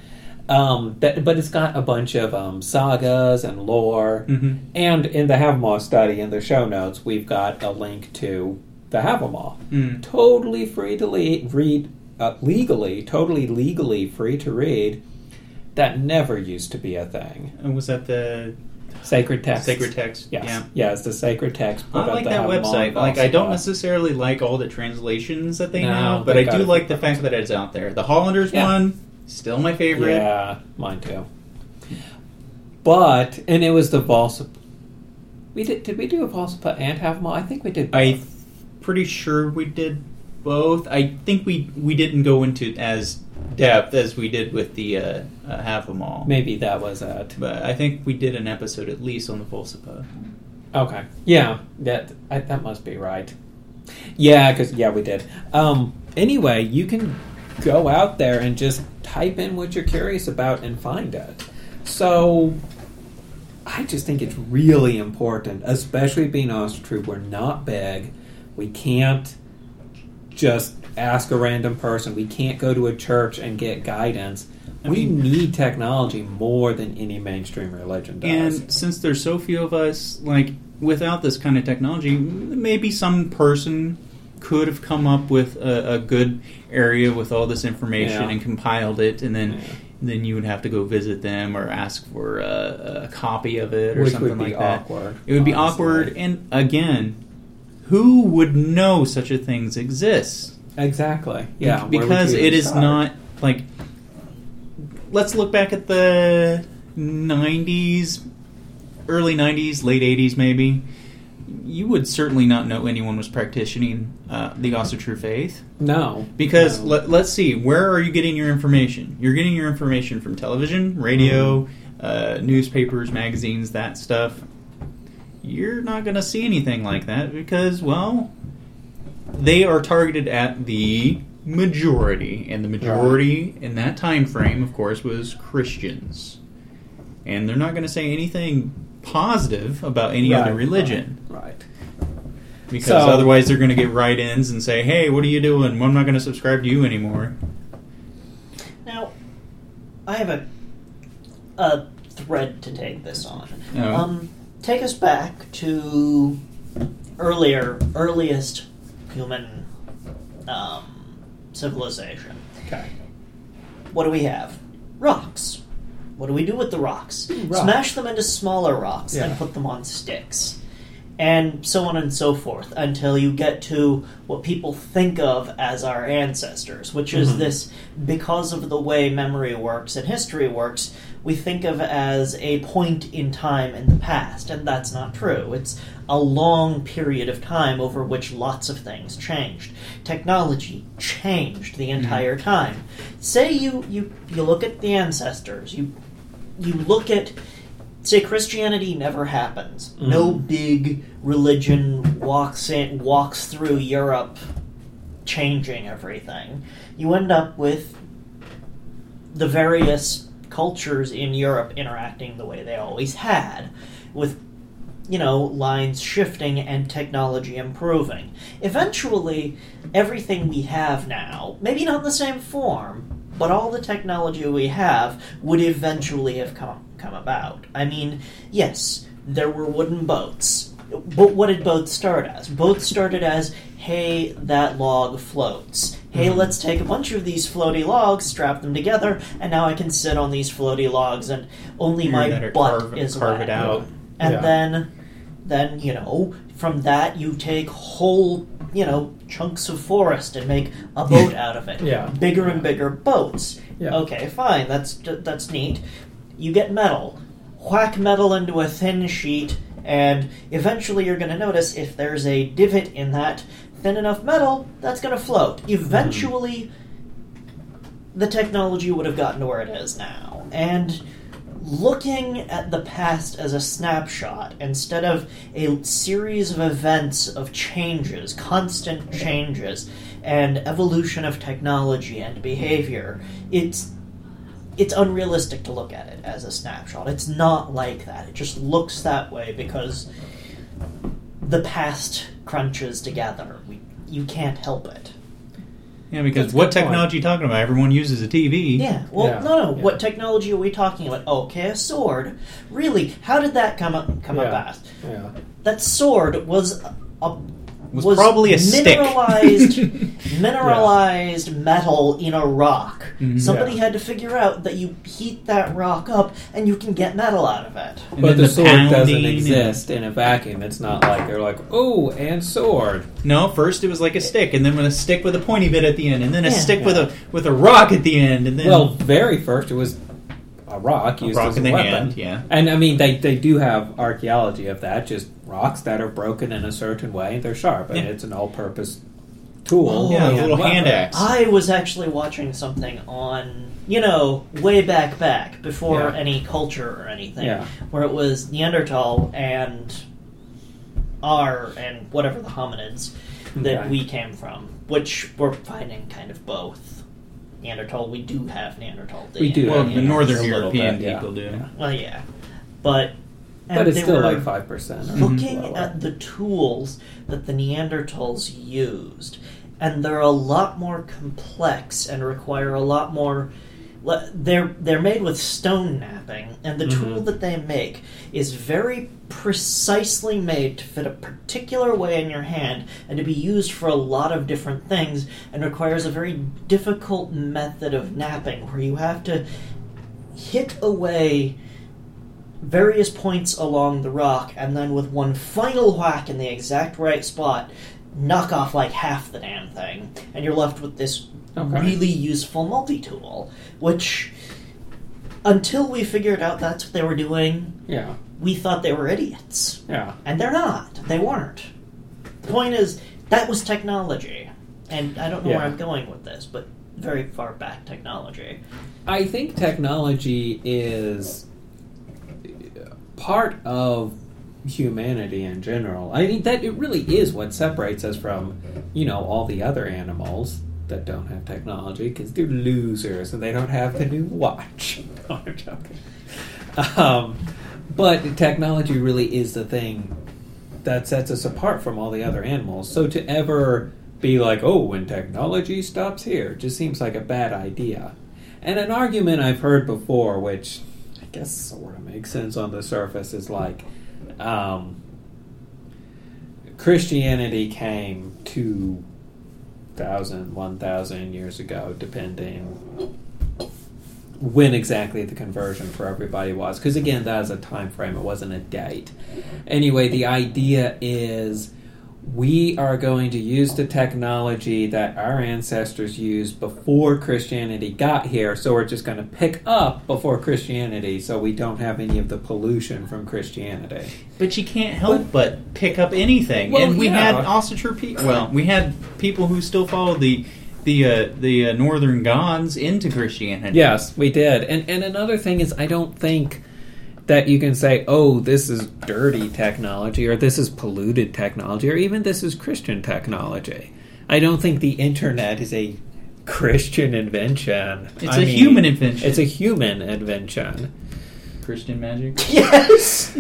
Um, that, but it's got a bunch of um, sagas and lore. Mhm. And in the Havamal study, in the show notes, we've got a link to the Havamal. Mm. Totally free to le- read, uh, legally, totally legally free to read. That never used to be a thing. And was that the Sacred text. sacred text? Yes. Yeah. Yeah, it's the sacred text. I like that website. Like, I don't necessarily like all the translations that they No, have, but I do like the fact that it's out there. The Hollanders Yeah. one, still my favorite. Yeah, mine too. But and it was the Voluspa. We did. Did we do a Voluspa and Havamal? I think we did. Both. I'm pretty sure we did both. I think we we didn't go into as depth as we did with the uh, uh, Havamal. Maybe that was it. But I think we did an episode at least on the Voluspa. Okay. Yeah, that I, that must be right. Yeah, because yeah, we did. Um. Anyway, you can go out there and just type in what you're curious about and find it. So. I just think it's really important, especially being true. We're not big. We can't just ask a random person. We can't go to a church and get guidance. I we mean- need technology more than any mainstream religion does. And since there's so few of us, like without this kind of technology, maybe some person could have come up with a, a good area with all this information Yeah. and compiled it, and then Yeah. then you would have to go visit them or ask for a, a copy of it or Which something would be like that. awkward. It would be awkward, and again, who would know such a thing exists? Exactly. Yeah. would because it is start? not like. Let's look back at the '90s, early '90s, late '80s, maybe. You would certainly not know anyone was practicing uh, the gospel true faith No. because no. let, let's see, where are you getting your information? You're getting your information from television, radio, Mm-hmm. uh, newspapers, magazines, that stuff. You're not going to see anything like that because, well, they are targeted at the majority, and the majority in that time frame, of course, was Christians, and they're not going to say anything positive about any Right, other religion. Right. Because So- otherwise, they're going to get write-ins and say, "Hey, what are you doing? Well, I'm not going to subscribe to you anymore." Now, I have a a thread to take this on. Oh. Um, take us back to earlier, earliest human um, civilization. Okay. What do we have? Rocks. What do we do with the rocks? Rocks. Smash them into smaller rocks Yeah. and put them on sticks. And so on and so forth until you get to what people think of as our ancestors, which is Mhm. this because of the way memory works and history works, we think of as a point in time in the past, and that's not true. It's a long period of time over which lots of things changed. Technology changed the mm-hmm. entire time. Say you, you, you look at the ancestors, you you look at say Christianity never happens. Mm-hmm. No big religion walks in walks through Europe changing everything. You end up with the various cultures in Europe interacting the way they always had, with you know, lines shifting and technology improving. Eventually, everything we have now, maybe not in the same form, but all the technology we have would eventually have come come about. I mean, yes, there were wooden boats. But what did boats start as? Boats started as, hey, that log floats. Hey, mm-hmm. let's take a bunch of these floaty logs, strap them together, and now I can sit on these floaty logs, and only my butt carve- is carve wet. it out. And Yeah. then, then you know, from that you take whole, you know, chunks of forest and make a boat out of it. Yeah. Bigger and bigger boats. Yeah. Okay, fine. That's that's neat. You get metal. Whack metal into a thin sheet, and eventually you're going to notice if there's a divot in that thin enough metal, that's going to float. Mm-hmm. Eventually, the technology would have gotten to where it is now. And looking at the past as a snapshot instead of a series of events of changes, constant changes, and evolution of technology and behavior, it's it's unrealistic to look at it as a snapshot. It's not like that. It just looks that way because the past crunches together. We, you can't help it. Yeah, because That's what good point. technology are you talking about? Everyone uses a TV. Yeah. Well, Yeah, no, no. yeah. What technology are we talking about? Okay, a sword. Really? How did that come up, come Yeah. about? Yeah. That sword was a, a Was probably a stick. mineralized, mineralized metal in a rock. Mhm. Somebody Yeah. had to figure out that you heat that rock up and you can get metal out of it. And But then the, sword doesn't exist in a vacuum. It's not like they're like, oh, and sword. No, first it was like a stick, and then with a stick with a pointy bit at the end, and then a Yeah. stick with a with a rock at the end, and then Well, very first it was a rock a used rock as in a the weapon. hand. Yeah. And I mean, they, they do have archaeology of that, just rocks that are broken in a certain way. They're sharp, and Yeah. it's an all-purpose tool. Oh, Yeah, a little weapon. hand axe. I was actually watching something on, you know, way back back before Yeah. any culture or anything, Yeah. where it was Neanderthal and our and whatever the hominids that Okay. we came from, which we're finding kind of both. Neanderthal, we do have Neanderthal. We do Well, the Northern European bit, yeah. people do. Yeah. Well, yeah, but and But it's still like five percent. looking at the tools that the Neanderthals used, and they're a lot more complex and require a lot more. They're they're made with stone knapping, and the tool Mhm. that they make is very precisely made to fit a particular way in your hand and to be used for a lot of different things, and requires a very difficult method of knapping where you have to hit away various points along the rock, and then with one final whack in the exact right spot, knock off like half the damn thing, and you're left with this Okay. really useful multi tool. Which, until we figured out that's what they were doing, Yeah, we thought they were idiots. yeah. And they're not. They weren't. The point is, that was technology. And I don't know where I'm going with this, but very far back technology. I think technology is part of humanity in general. I mean that it really is what separates us from, you know, all the other animals that don't have technology because they're losers and they don't have the new watch. I'm joking. Um, but technology really is the thing that sets us apart from all the other animals. So to ever be like, oh, when technology stops here, just seems like a bad idea. And an argument I've heard before, which I guess sort of makes sense on the surface, is like um, Christianity came 2,000, 1,000 years ago, depending when exactly the conversion for everybody was. Because again, that is a time frame, it wasn't a date. Anyway, the idea is we are going to use the technology that our ancestors used before Christianity got here, so we're just going to pick up before Christianity so we don't have any of the pollution from Christianity. But you can't help but, pick up anything. Well, and we yeah. had Asatru people. Well, we had people who still followed the the uh, the uh, northern gods into Christianity. Yes, we did. And and another thing is I don't think that you can say, "Oh, this is dirty technology," or "This is polluted technology," or even "This is Christian technology." I don't think the internet is a Christian invention. It's I a mean, human invention. It's a human invention. Christian magic. Yes.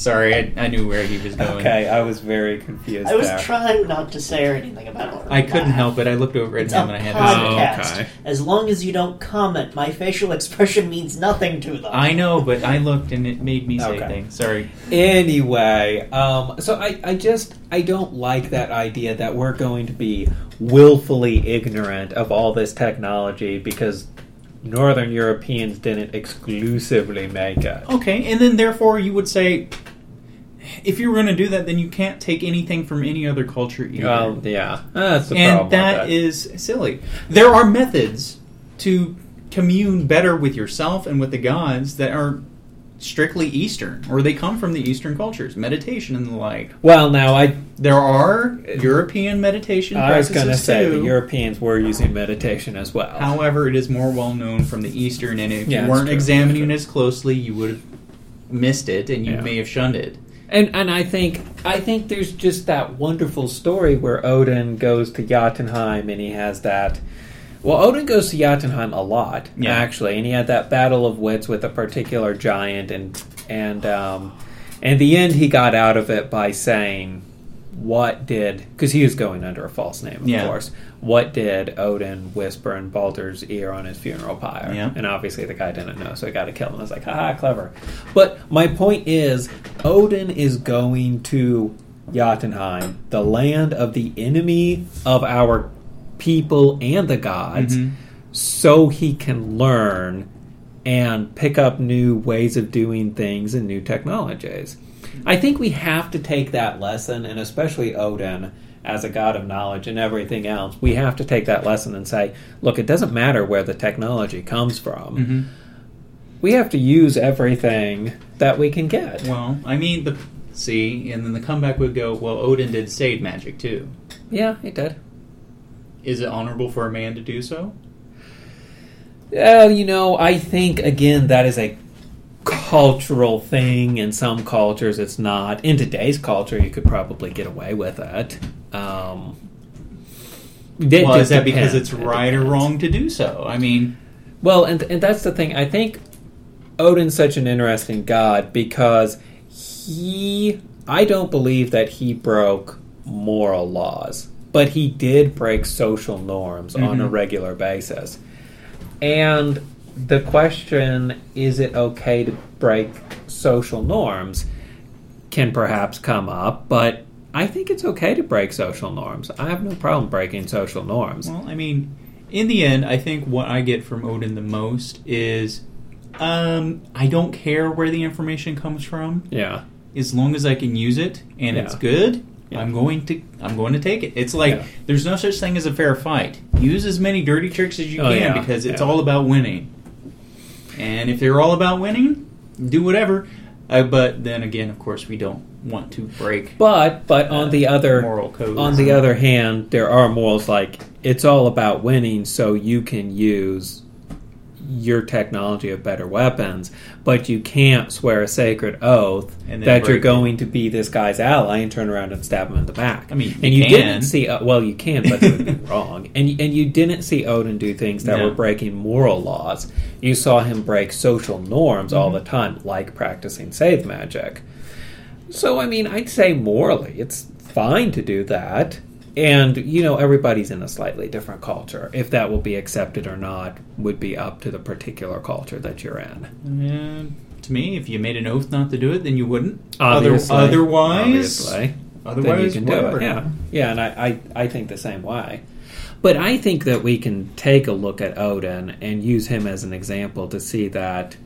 Sorry, I, I knew where he was going. Okay, I was very confused. I was there. trying not to say or anything about it. I couldn't help it. I looked over at It's him a and I had to podcast. Oh, okay. As long as you don't comment, my facial expression means nothing to them. I know, but I looked and it made me say Okay. things. Sorry. Anyway, um, so I, I just I don't like that idea that we're going to be willfully ignorant of all this technology because Northern Europeans didn't exclusively make it. Okay, and then therefore you would say, if you're going to do that, then you can't take anything from any other culture either. Well, yeah, that's the problem. and that with is silly. There are methods to commune better with yourself and with the gods that are strictly Eastern, or they come from the Eastern cultures, meditation and the like. Well, now I There are European meditation I was going to say too. the Europeans were using meditation as well. However, it is more well known from the Eastern, and if Yeah, you weren't true, examining it as closely, you would have missed it, and you Yeah. may have shunned it. And and I think I think there's just that wonderful story where Odin goes to Jotunheim and he has that. Well, Odin goes to Jotunheim a lot, Yeah. actually, and he had that battle of wits with a particular giant, and and um, in the end he got out of it by saying, "What did?" Because he was going under a false name, of Yeah. course. What did Odin whisper in Balder's ear on his funeral pyre? Yeah. And obviously the guy didn't know, so he got to kill him. I was like, haha, clever. But my point is, Odin is going to Jotunheim, the land of the enemy of our people and the gods, Mhm. so he can learn and pick up new ways of doing things and new technologies. I think we have to take that lesson, and especially Odin as a god of knowledge and everything else, we have to take that lesson and say, look, it doesn't matter where the technology comes from. Mm-hmm. We have to use everything that we can get. Well, I mean, the see, and then the comeback would go, well, Odin did seidr magic too. yeah, he did. Is it honorable for a man to do so? Well, you know, I think again that is a cultural thing. In some cultures, it's not. In today's culture, you could probably get away with it. Um, well, is that because it's It right or wrong to do so? I mean, Well, and and that's the thing. I think Odin's such an interesting god because he. I don't believe that he broke moral laws, but he did break social norms on a Mhm. regular basis. And the question, is it okay to break social norms, can perhaps come up, but I think it's okay to break social norms. I have no problem breaking social norms. well, I mean, in the end, I think what I get from Odin the most is, um, I don't care where the information comes from, yeah. as long as I can use it and it's good. Yeah. I'm going to I'm going to take it. It's like Yeah. there's no such thing as a fair fight. Use as many dirty tricks as you Oh, can yeah. because it's Yeah. all about winning. And if they're all about winning, do whatever. Uh, but then again, of course, we don't want to break But but on the other moral codes. on the other hand, there are morals like it's all about winning, so you can use your technology of better weapons, but you can't swear a sacred oath And then that you're it. going to be this guy's ally and turn around and stab him in the back. I mean, and you you can. didn't see uh, well, you can, but it would be wrong. And and you didn't see Odin do things that No. were breaking moral laws. You saw him break social norms all Mhm. the time, like practicing seidr magic. So, I mean, I'd say morally, it's fine to do that. And, you know, everybody's in a slightly different culture. If that will be accepted or not would be up to the particular culture that you're in. Uh, to me, if you made an oath not to do it, then you wouldn't. Obviously. Other, otherwise, Obviously. then you otherwise, can do it. Yeah, yeah, and I, I, I think the same way. But I think that we can take a look at Odin and use him as an example to see that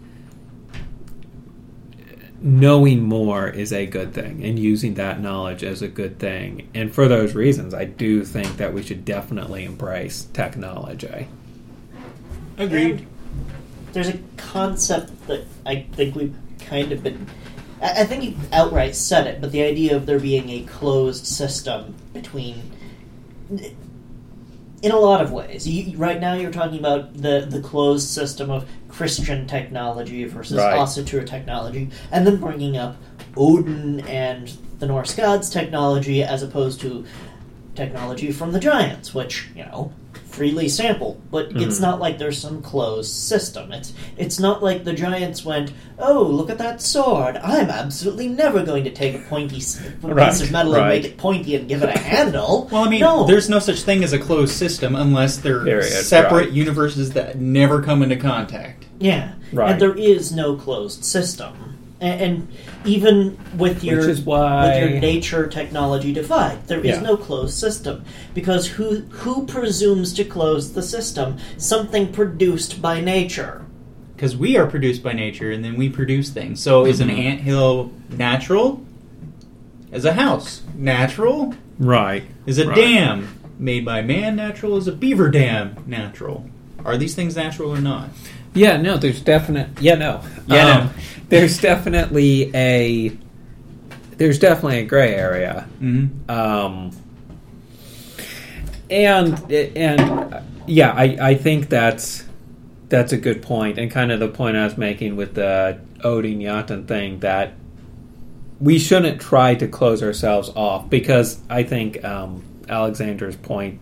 knowing more is a good thing and using that knowledge as a good thing. And for those reasons, I do think that we should definitely embrace technology. Agreed. And there's a concept that I think we've kind of been. I I think he outright said it, but the idea of there being a closed system between. In a lot of ways. You, right now, you're talking about the, the closed system of Christian technology versus Right. Asatru technology, and then bringing up Odin and the Norse gods technology as opposed to technology from the giants, which, you know, freely sampled. But it's Mhm. not like there's some closed system. It's it's not like the giants went, "Oh, look at that sword! I'm absolutely never going to take a pointy Right, piece of metal and make it pointy and give it a handle." Well, I mean, no. there's no such thing as a closed system unless they're Period, separate right. universes that never come into contact. yeah, Right. and there is no closed system. And, and even with your Which is why- with your nature technology divide, there is Yeah. no closed system because who who presumes to close the system? Something produced by nature. Because we are produced by nature and then we produce things. So is an Mhm. anthill natural? Is a house natural? Right. Is a Right. dam made by man natural? Is a beaver dam natural? Are these things natural or not? Yeah, no, there's definite. Yeah, no. Yeah, Um, no. There's definitely a. There's definitely a gray area. Mm-hmm. Um, and and yeah, I, I think that's that's a good point, and kind of the point I was making with the Odin Jotun thing that we shouldn't try to close ourselves off because I think um, Alexander's point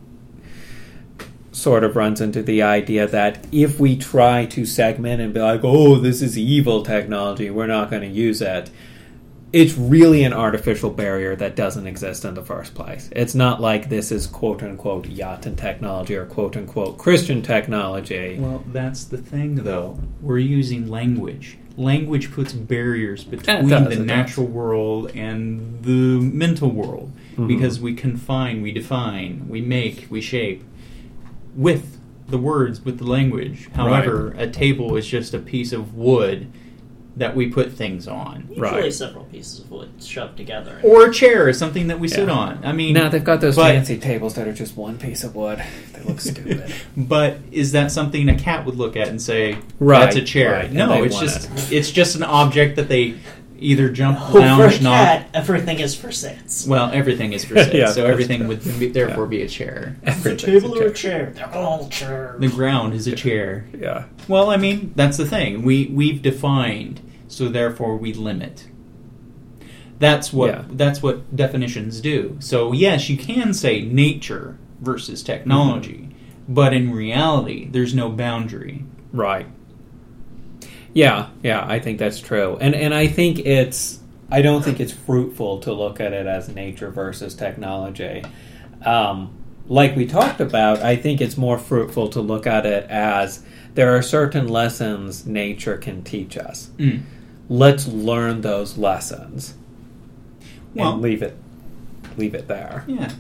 sort of runs into the idea that if we try to segment and be like, oh, this is evil technology, we're not going to use it, it's really an artificial barrier that doesn't exist in the first place. It's not like this is quote unquote Jotun technology or quote unquote Christian technology. Well, that's the thing, though. We're using language. Language puts barriers between does, the natural world and the mental world Mhm. because we confine, we define, we make, we shape with the words, with the language. However, a table is just a piece of wood that we put things on. Usually Right. several pieces of wood shoved together. Or a chair is something that we sit on. I mean, Now they've got those but- fancy tables that are just one piece of wood. They look stupid. But is that something a cat would look at and say, Right, "That's a chair"? right, no, it's want just it's just an object that they either jump, Oh, for a lounge, knock. cat, everything is for sits. Well, everything is for sale, Yeah, so everything true. would be, therefore Yeah. be a chair. It's a Everything's table a or a chair. chair. They're all chairs. The ground is a chair. Yeah. Well, I mean, that's the thing. We we've defined, so therefore we limit. That's what Yeah. that's what definitions do. So yes, you can say nature versus technology, Mm-hmm. but in reality, there's no boundary. Right. Yeah, yeah, I think that's true. And and I think it's I don't think it's fruitful to look at it as nature versus technology. Um, like we talked about, I think it's more fruitful to look at it as there are certain lessons nature can teach us. Mm. Let's learn those lessons Well- and leave it leave it there. Yeah.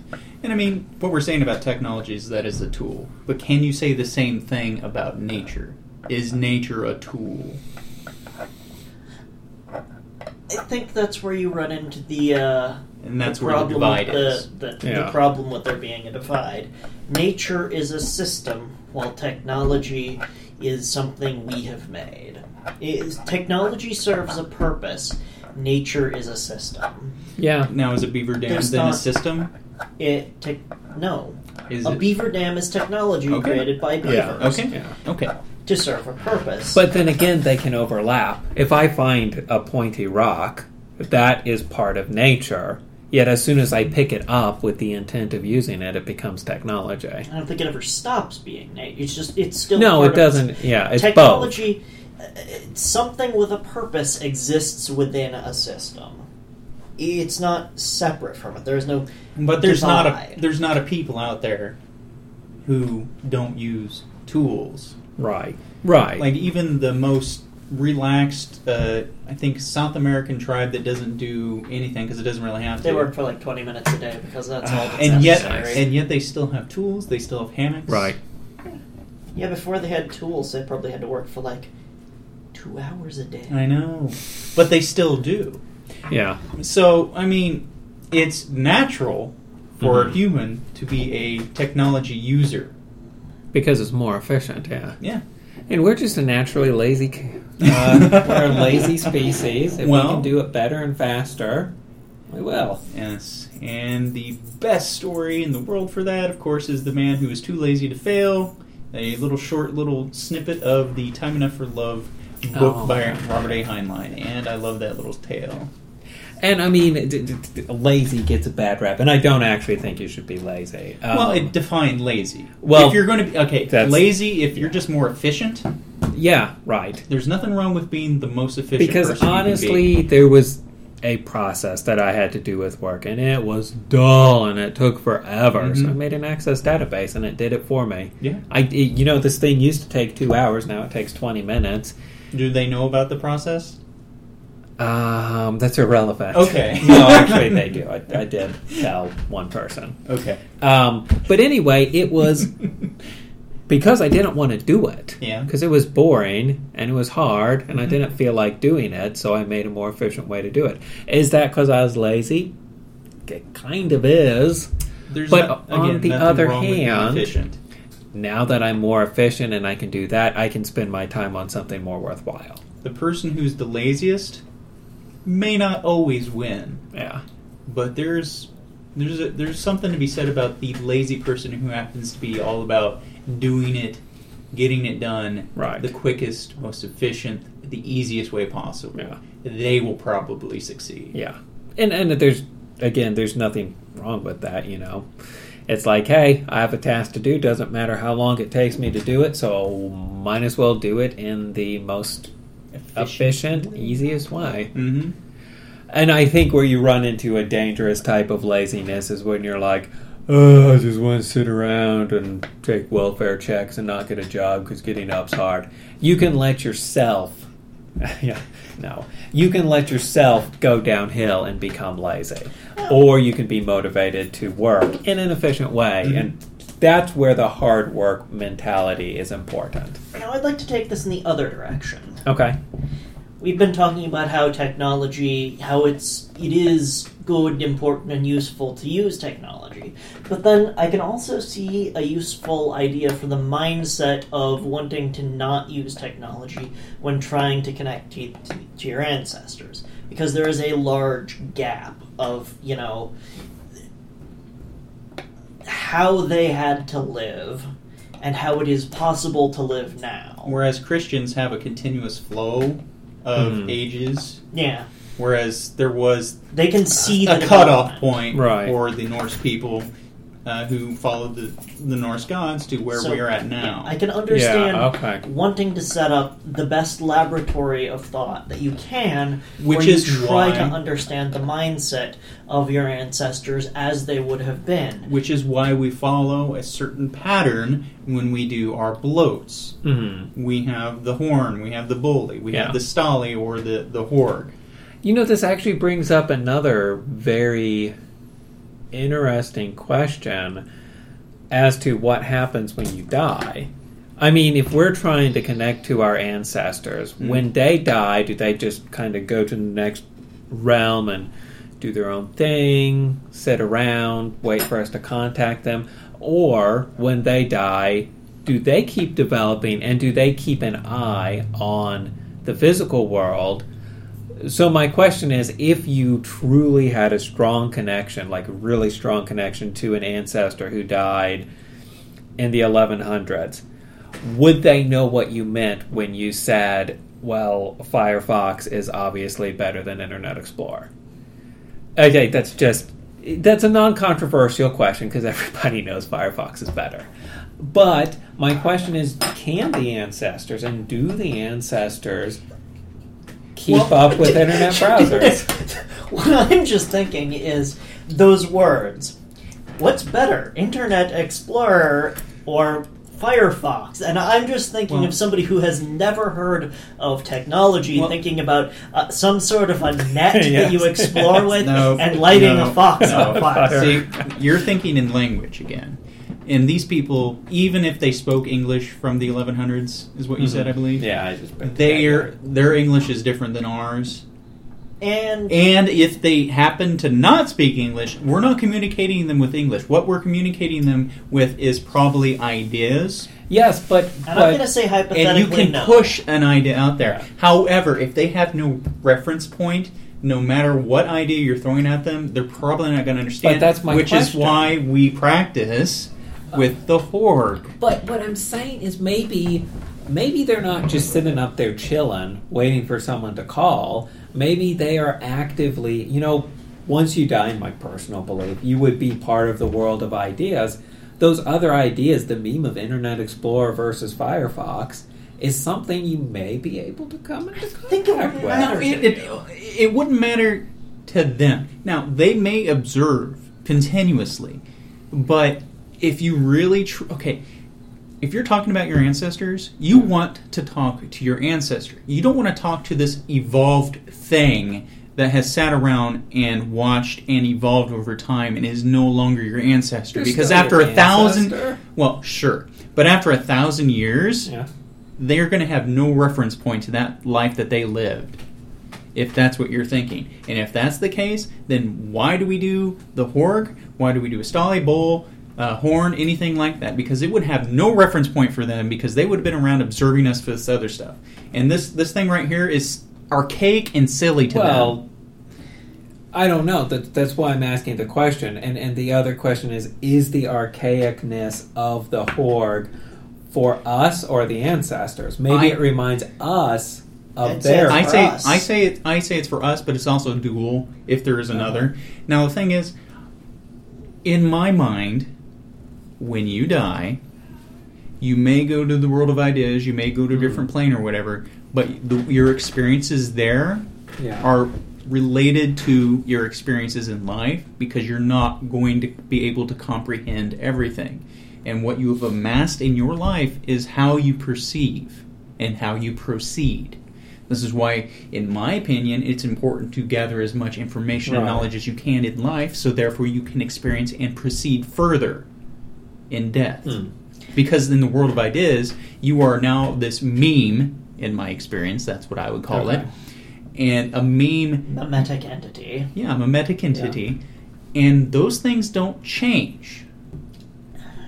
And I mean, what we're saying about technology is that is a tool. But can you say the same thing about nature? Is nature a tool? I think that's where you run into the uh, And that's the where the problem divide with the, is. The, Yeah. the problem with there being a divide. Nature is a system, while technology is something we have made. Is technology serves a purpose. Nature is a system. Yeah. Now, is a beaver dam There's then a system? It te- no. Is a it? beaver dam is technology Okay. created by beavers Yeah. Okay. Yeah. Okay. To serve a purpose. But then again, they can overlap. If I find a pointy rock, that is part of nature. Yet as soon as I pick it up with the intent of using it, it becomes technology. I don't think it ever stops being nature. It's just it's still No, part it of- doesn't. Yeah, it's technology. uh, Something with a purpose exists within a system. it's not separate from it. There's no But there's not a there's not a people out there who don't use tools. Right. Right. Like even the most relaxed, uh, I think South American tribe that doesn't do anything because it doesn't really have to. They work for like 20 minutes a day because that's all that's and yet, necessary. and yet they still have tools. They still have hammocks. right. yeah, before they had tools, they probably had to work for like two hours a day. I know, but they still do. Yeah. So I mean, it's natural for Mhm. a human to be a technology user. Because it's more efficient. Yeah. Yeah. And we're just a naturally lazy. Uh, we're a lazy species. If Well- we can do it better and faster, we will. Yes, and the best story in the world for that, of course, is the man who was too lazy to fail. A little short little snippet of the Time Enough for Love book Oh. by Robert A. Heinlein, and I love that little tale. And I mean, d- d- d- lazy gets a bad rap, and I don't actually think you should be lazy. Um, well, it defined lazy. well, if you're going to be okay, that's- lazy. If you're just more efficient, yeah, right. there's nothing wrong with being the most efficient. Because person you can be. honestly, there was a process that I had to do with work, and it was dull, and it took forever. So Mhm. I made an Access database, and it did it for me. yeah. I, it- you know, this thing used to take two hours. Now it takes twenty minutes. Do they know about the process? Um, that's irrelevant. Okay. no, actually, they do. I, I did tell one person. Okay. Um, but anyway, it was because I didn't want to do it. Yeah. Because it was boring and it was hard, and I didn't feel like doing it, so I made a more efficient way to do it. Is that because I was lazy? It kind of is. There's But not- on the other wrong with being hand- efficient. Now that I'm more efficient and I can do that, I can spend my time on something more worthwhile. the person who's the laziest may not always win, Yeah. but there's there's a, there's something to be said about the lazy person who happens to be all about doing it, getting it done, Right. the quickest, most efficient, the easiest way possible. Yeah. They will probably succeed. Yeah, and and there's again, there's nothing wrong with that. You know, it's like, hey, I have a task to do. Doesn't matter how long it takes me to do it, so might as well do it in the most efficient, easiest way. hmm And I think where you run into a dangerous type of laziness is when you're like, oh, I just want to sit around and take welfare checks and not get a job because getting up's hard. You can let yourself, yeah, no, you can let yourself go downhill and become lazy, or you can be motivated to work in an efficient way, Mhm. and that's where the hard work mentality is important. Now, I'd like to take this in the other direction. Okay. We've been talking about how technology, how it's it is good, important, and useful to use technology. But then I can also see a useful idea for the mindset of wanting to not use technology when trying to connect to, to, to your ancestors, because there is a large gap of you know how they had to live and how it is possible to live now. Whereas Christians have a continuous flow of Mhm. ages, Yeah, whereas there was they can see a the cutoff point Right. for the Norse people uh, who followed the, the Norse gods to where So, we are at now. I can understand Yeah. Okay. wanting to set up the best laboratory of thought that you can, Which where you is try to understand the mindset of your ancestors as they would have been. which is why we follow a certain pattern when we do our blots. Mm-hmm. We have the horn, we have the bolli, we Yeah. have the stalli or the, the horg. You know, this actually brings up another very interesting question as to what happens when you die. I mean, if we're trying to connect to our ancestors, Mhm. when they die, do they just kind of go to the next realm and do their own thing, sit around, wait for us to contact them? Or when they die, do they keep developing and do they keep an eye on the physical world? So my question is if you truly had a strong connection, like a really strong connection to an ancestor who died in the 1100s, would they know what you meant when you said, well, Firefox is obviously better than Internet Explorer? Okay, that's just that's a non-controversial question because everybody knows Firefox is better. But my question is, can the ancestors and do the ancestors keep Well, up with internet browsers? what I'm just thinking is those words. What's better, Internet Explorer or Firefox? And I'm just thinking Well- of somebody who has never heard of technology, Well- thinking about uh, some sort of a net that you explore with No, and lighting no, a fox no. on fire. See, you're thinking in language again. And these people, even if they spoke English from the 1100s, is what you said, mm-hmm. I believe. Yeah, I just put Their their English is different than ours. And And if they happen to not speak English, we're not communicating them with English. What we're communicating them with is probably ideas. Yes, but, and but I'm going to say hypothetically And you can no. push an idea out there. However, if they have no reference point, no matter what idea you're throwing at them, they're probably not going to understand. But that's my Which question. is why we practice with the Horde. But what I'm saying is maybe maybe they're not just sitting up there chilling, waiting for someone to call. Maybe they are actively, you know, once you die, in my personal belief, you would be part of the world of ideas. Those other ideas, the meme of Internet Explorer versus Firefox, is something you may be able to come into think it contact would with. No, it, it, it wouldn't matter to them. Now, they may observe continuously, but if you really. Tr- okay, if you're talking about your ancestors, you want to talk to your ancestor. You don't want to talk to this evolved thing that has sat around and watched and evolved over time and is no longer your ancestor. They're because after a thousand. Well, sure. But after a thousand years, Yeah. they're going to have no reference point to that life that they lived if that's what you're thinking and if that's the case then why do we do the horg why do we do a stalli bowl uh, horn anything like that because it would have no reference point for them because they would have been around observing us for this other stuff and this this thing right here is archaic and silly to them Well, I don't know. That, that's why I'm asking the question. And and the other question is: Is the archaicness of the Horg for us or the ancestors? Maybe I- it reminds us of I'd their. it's I say us. I say it I say it's for us, but it's also dual if there is another. Now the thing is, in my mind, when you die, you may go to the world of ideas, you may go to a hmm. different plane or whatever, but the, your experiences there yeah. are related to your experiences in life because you're not going to be able to comprehend everything. And what you have amassed in your life is how you perceive and how you proceed. This is why, in my opinion, it's important to gather as much information and knowledge as you can in life so therefore you can experience and proceed further in death. Hmm. Because in the world of ideas, you are now this meme, in my experience, that's what I would call Okay. it. And a meme, Memetic entity. yeah, I'm a metic entity, and those things don't change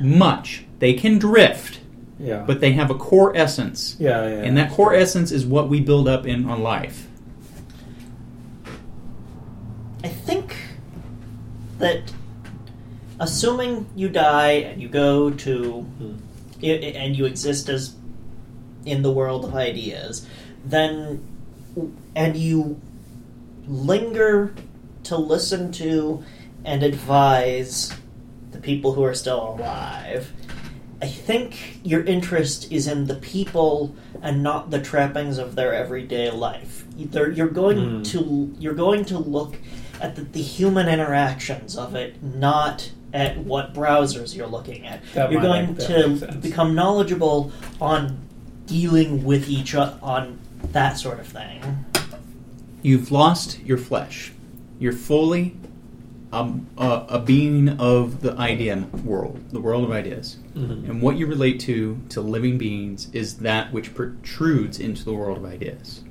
much. They can drift, Yeah. but they have a core essence. yeah, yeah. And that core essence is what we build up in on life. I think that assuming you die and you go to i- and you exist as in the world of ideas, then and you linger to listen to and advise the people who are still alive. I think your interest is in the people and not the trappings of their everyday life. Either you're going Hmm. to you're going to look at the, the human interactions of it, not at what browsers you're looking at. That you're going make- to become knowledgeable on dealing with each o- on that sort of thing. You've lost your flesh. You're fully um, a, a being of the idea world, the world of ideas. Mhm. And what you relate to to living beings is that which protrudes into the world of ideas.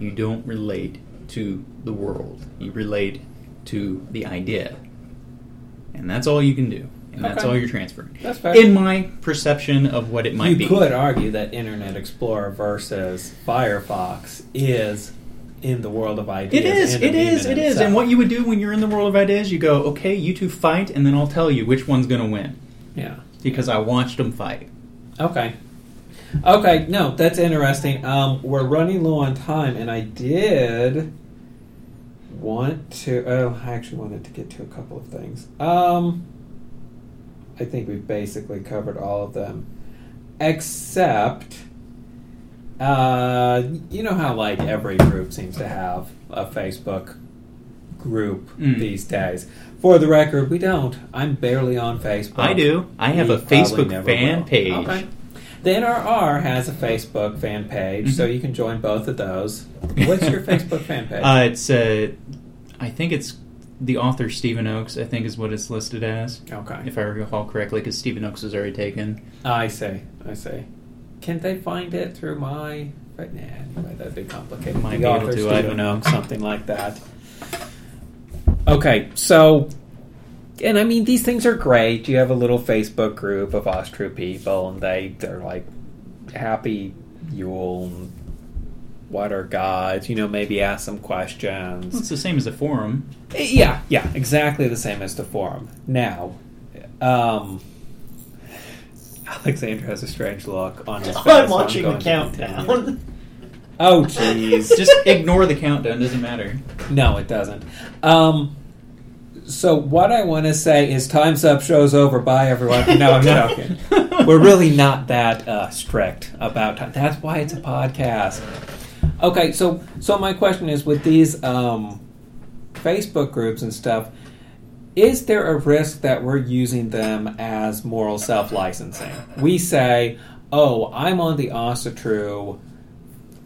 You don't relate to the world. You relate to the idea. And that's all you can do. And that's Okay. all you're transferring. That's fair. In my perception of what it might you be. You could argue that Internet Explorer versus Firefox is in the world of ideas. It is, it is, it is. itself. And what you would do when you're in the world of ideas, you go, okay, you two fight, and then I'll tell you which one's going to win. Yeah. Because I watched them fight. Okay. Okay, no, that's interesting. Um, we're running low on time, and I did want to. Oh, I actually wanted to get to a couple of things. Um, I think we've basically covered all of them, except. Uh, you know how like every group seems to have a Facebook group Mm. these days. For the record, we don't. I'm barely on Facebook. I do. I have We a Facebook fan will. page. Okay. The NRR has a Facebook fan page, so Mhm. you can join both of those. What's your Facebook fan page? Uh, it's uh, I think it's the author Steven Oaks. I think is what it's listed as, okay. if I recall correctly, because Steven Oaks was already taken. I see. I see. Can they find it through my? Right, nah, anyway, that'd be complicated. Might the be able author, to, I Steven don't know. Oaks, something like that. Okay, so, and I mean, these things are great. You have a little Facebook group of Asatru people, and they they're like happy Yule. And what are gods? You know, maybe ask some questions. Well, it's the same as a forum. Yeah, yeah, exactly the same as the forum. Now, um, Alexander has a strange look on his face. I'm watching the going to continue. countdown. Oh, jeez. Just ignore the countdown. Doesn't matter. no, it doesn't. Um, so what I want to say is, time's up, show's over. Bye, everyone. No, I'm joking. We're really not that uh, strict about time. That's why it's a podcast. Okay, so so my question is, with these um, Facebook groups and stuff, is there a risk that we're using them as moral self licensing? We say, oh, I'm on the Asatru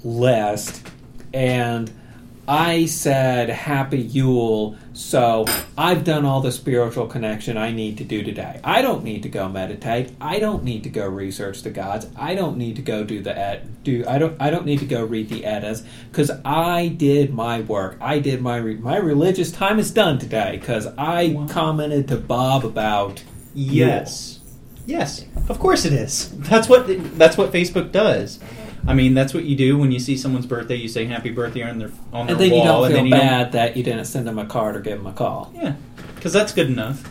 list, and I said Happy Yule, so I've done all the spiritual connection I need to do today. I don't need to go meditate. I don't need to go research the gods. I don't need to go do the ed, do I don't I don't need to go read the Eddas because I did my work. I did my re, my religious time is done today because I Wow. commented to Bob about Yes. Yes. Of course it is. That's what that's what Facebook does. I mean, that's what you do when you see someone's birthday. You say "Happy Birthday" on their on their and then you wall, don't and feel then you bad that you didn't send them a card or give them a call. Yeah, because that's good enough.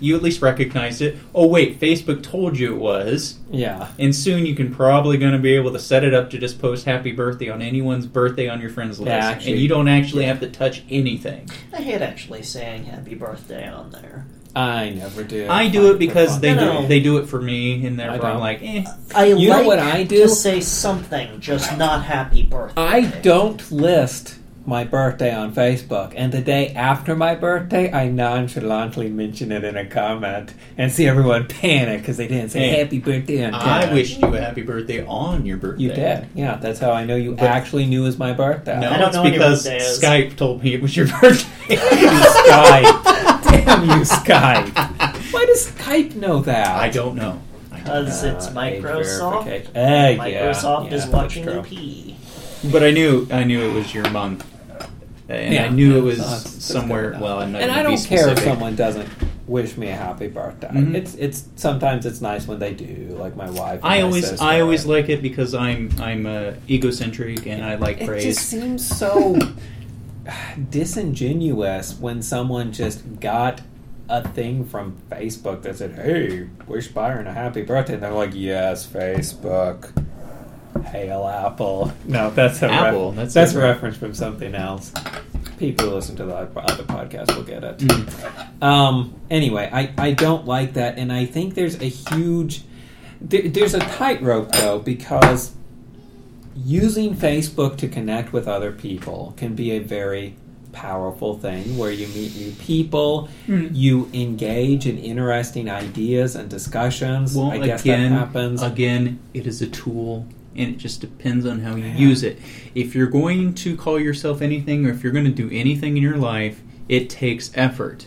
You at least recognized it. Oh wait, Facebook told you it was, Yeah. and soon you can probably going to be able to set it up to just post "Happy Birthday" on anyone's birthday on your friends list, Yeah, actually- and you don't actually have to touch anything. I hate actually saying happy birthday on there. I never do. I do it because they No, do, no. they do it for me, and I therefore I'm don't. like, eh. I You know like what I do? to say something, just not happy birthday. I don't list my birthday on Facebook, and the day after my birthday, I nonchalantly mention it in a comment and see everyone panic because they didn't say Hey, happy birthday on I time. wished you a happy birthday on your birthday. you did. Yeah, that's how I know you But- actually knew it was my birthday. No, I don't it's know when your because birthday is. Skype told me it was your birthday. Skype. Damn you, Skype. Why does Skype know that? I don't know. I don't know. Because it's Uh, age Microsoft. verification. Eh, Microsoft yeah, is that's watching true. you pee. But I knew I knew it was your month, and Yeah. I knew it was that's- that's somewhere. Well, I'm not and I don't be care if someone doesn't wish me a happy birthday. Mhm. It's it's sometimes it's nice when they do, like my wife. I my always sister. I always like it because I'm I'm uh, egocentric and I like It praise. It just seems so disingenuous when someone just got a thing from Facebook that said, "Hey, wish Byron a happy birthday," and they're like, "Yes, Facebook." Hail Apple. No, that's a Apple, Ref- that's that's, a reference from something else. People who listen to the other podcast will get it. Mhm. Um, anyway, I, I don't like that, and I think there's a huge there, there's a tightrope though because using Facebook to connect with other people can be a very powerful thing where you meet new people, Mm. you engage in interesting ideas and discussions. Well, I guess again, that happens. again, it is a tool, and it just depends on how you Yeah. use it. If you're going to call yourself anything, or if you're going to do anything in your life, it takes effort.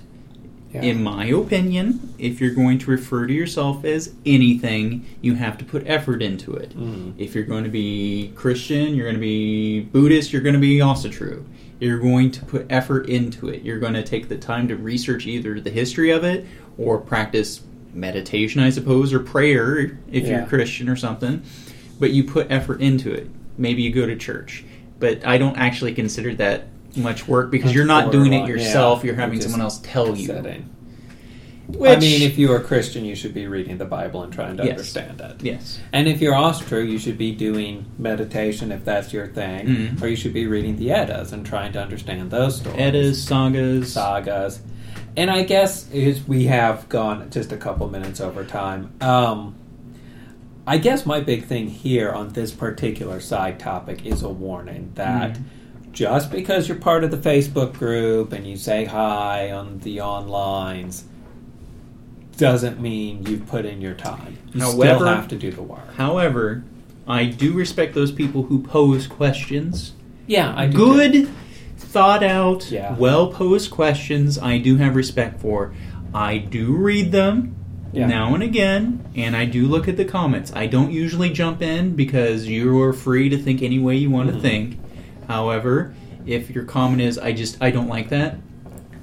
Yeah. In my opinion, if you're going to refer to yourself as anything, you have to put effort into it. Mm. If you're going to be Christian, you're going to be Buddhist, you're going to be Asatru. You're going to put effort into it. You're going to take the time to research either the history of it or practice meditation, I suppose, or prayer if you're Christian or something. But you put effort into it. Maybe you go to church. But I don't actually consider that much work because you're not doing it yourself. yeah. You're having someone else tell you. setting. Which, I mean, if you are a Christian, you should be reading the Bible and trying to Yes. understand it. yes, And if you're Asatru, you should be doing meditation if that's your thing, Mhm. or you should be reading the Eddas and trying to understand those stories. Eddas, sagas, sagas. And I guess we have gone just a couple minutes over time. Um, I guess my big thing here on this particular side topic is a warning that Mhm. Just because you're part of the Facebook group and you say hi on the onlines doesn't mean you've put in your time. You still However- have to do the work. However, I do respect those people who pose questions. Yeah, I do Good, thought out, Yeah. well posed questions. I do have respect for. I do read them Yeah. now and again, and I do look at the comments. I don't usually jump in because you are free to think any way you want Mhm. to think. However, if your comment is "I just I don't like that,"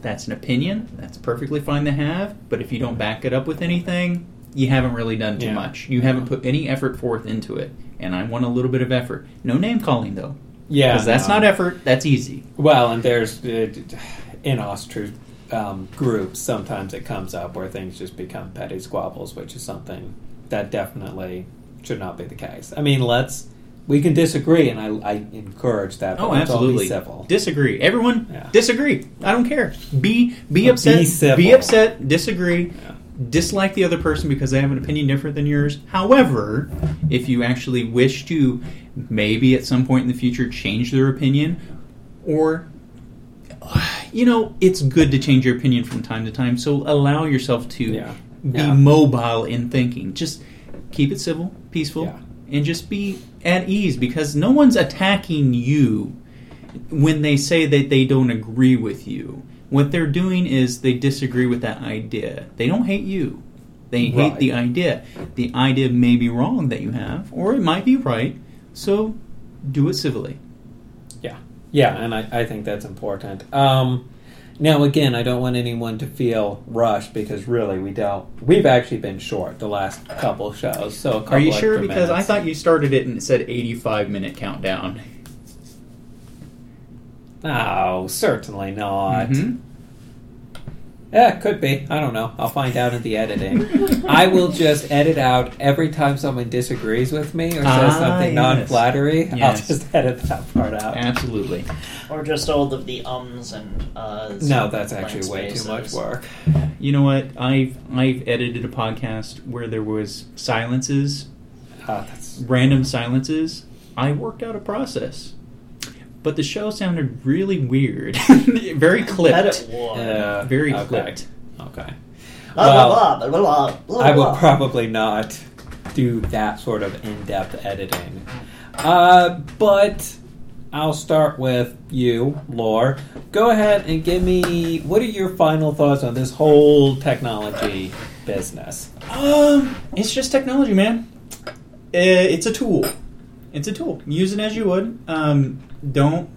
that's an opinion. That's perfectly fine to have. But if you don't back it up with anything, you haven't really done too Yeah. much. You haven't put any effort forth into it. And I want a little bit of effort. No name calling though, Yeah, because that's no. not effort. That's easy. Well, and there's uh, in Asatru um, groups sometimes it comes up where things just become petty squabbles, which is something that definitely should not be the case. I mean, let's we can disagree, and I, I encourage that. Oh, be absolutely. civil. Disagree. Everyone Yeah. disagree. I don't care. Be be Be upset. civil. upset. Disagree. Yeah. Dislike the other person because they have an opinion different than yours. However, if you actually wish to maybe at some point in the future change their opinion, or you know, it's good to change your opinion from time to time. So allow yourself to Yeah. be mobile in thinking. Just keep it civil, peaceful, Yeah. And just be at ease because no one's attacking you when they say that they don't agree with you. What they're doing is they disagree with that idea. They don't hate you. They hate the idea. The idea may be wrong that you have, or it might be right. So do it civilly. Yeah, yeah, and I, I think that's important. Um, now, again, I don't want anyone to feel rushed because really we don't. We've actually been short the last couple shows. So, a couple Are you sure? Because I thought you started it and it said 85 minute countdown. No, certainly not. Mhm. Yeah, could be. I don't know. I'll find out in the editing. I will just edit out every time someone disagrees with me or says Ah, something yes. non-flattery. I'll just edit that part out. Absolutely. Or just all of the ums and uhs. No, that's actually way too much work. You know what? I've I've edited a podcast where there was silences, that's random silences. I worked out a process, but the show sounded really weird, very clipped, it uh, very okay. clipped. Okay. Blah, Well, blah, blah, blah, blah, blah, I will blah. probably not do that sort of in-depth editing. Uh, but I'll start with you, Lore. Go ahead and give me what are your final thoughts on this whole technology business? Um, it's just technology, man. Uh, It's a tool. It's a tool. Use it as you would. Um, don't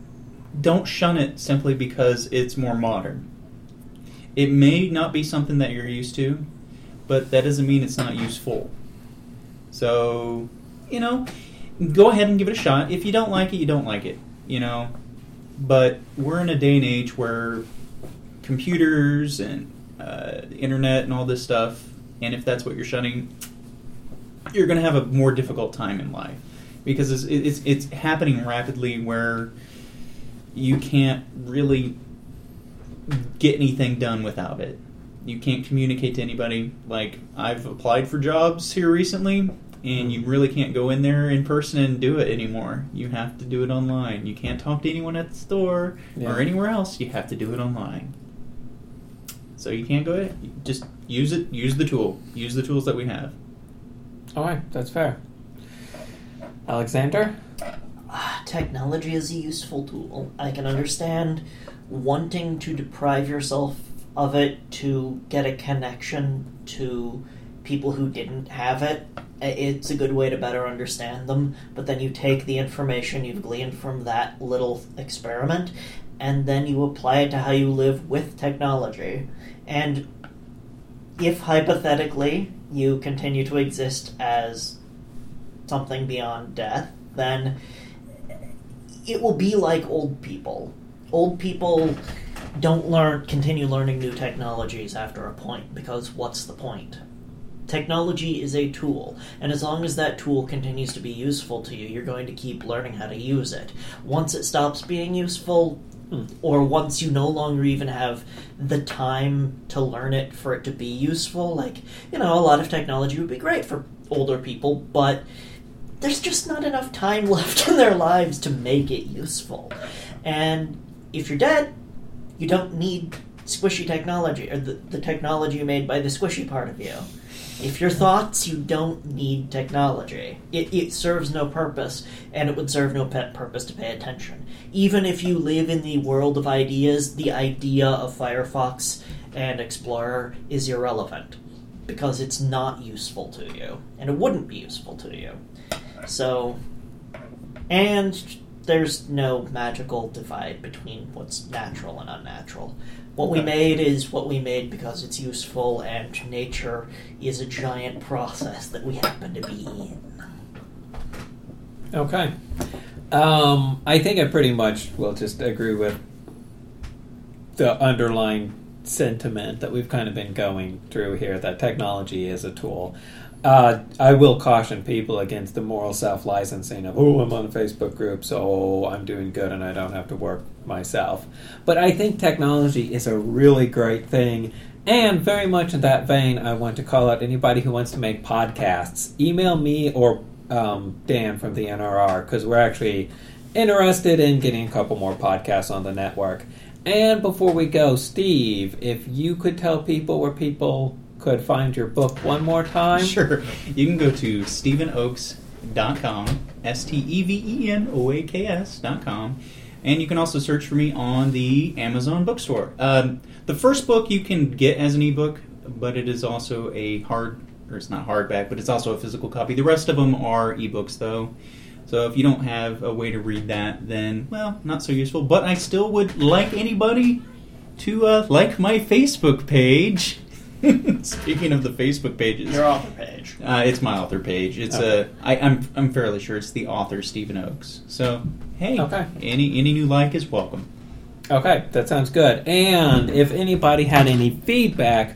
don't shun it simply because it's more modern. It may not be something that you're used to, but that doesn't mean it's not useful. So, you know, go ahead and give it a shot. If you don't like it, you don't like it. You know, but we're in a day and age where computers and uh, the internet and all this stuff, and if that's what you're shunning, you're going to have a more difficult time in life because it's, it's it's happening rapidly where you can't really get anything done without it. You can't communicate to anybody. Like I've applied for jobs here recently, and you really can't go in there in person and do it anymore. You have to do it online. You can't talk to anyone at the store Yeah. or anywhere else. You have to do it online. So you can't go ahead. Just use it. Use the tool. Use the tools that we have. All right, that's fair. Alexander? Ah, Technology is a useful tool. I can understand wanting to deprive yourself of it to get a connection to people who didn't have it. It's a good way to better understand them, but then you take the information you've gleaned from that little experiment and then you apply it to how you live with technology. And if hypothetically you continue to exist as something beyond death, then it will be like old people. Old people don't learn continue learning new technologies after a point because what's the point? Technology is a tool, and as long as that tool continues to be useful to you, you're going to keep learning how to use it. Once it stops being useful, or once you no longer even have the time to learn it for it to be useful, like, you know, a lot of technology would be great for older people, but there's just not enough time left in their lives to make it useful. And if you're dead, you don't need squishy technology or the, the technology made by the squishy part of you. If you're thoughts, you don't need technology. It, it serves no purpose, and it would serve no pet purpose to pay attention. Even if you live in the world of ideas, the idea of Firefox and Explorer is irrelevant because it's not useful to you, and it wouldn't be useful to you. So, and there's no magical divide between what's natural and unnatural. What we made is what we made because it's useful, and nature is a giant process that we happen to be in. Okay. Um, I think I pretty much will just agree with the underlying sentiment that we've kind of been going through here that technology is a tool. Uh, I will caution people against the moral self licensing of, oh, I'm on a Facebook group, so I'm doing good and I don't have to work myself. But I think technology is a really great thing. And very much in that vein, I want to call out anybody who wants to make podcasts. Email me or um, Dan from the NRR because we're actually interested in getting a couple more podcasts on the network. And before we go, Steve, if you could tell people where people could find your book one more time. Sure. You can go to StevenOaks.com, S T E V E N O A K S.com, and you can also search for me on the Amazon bookstore. Um, the first book you can get as an ebook, but it is also a hard, or it's not hardback, but it's also a physical copy. The rest of them are ebooks, though. So if you don't have a way to read that, then, well, not so useful. But I still would like anybody to uh, like my Facebook page. Speaking of the Facebook pages, Your author page. uh, it's my author page. It's Okay. uh, I, I'm I'm fairly sure it's the author Steven Oaks. So hey, Okay. any any new like is welcome. Okay, that sounds good. And if anybody had any feedback,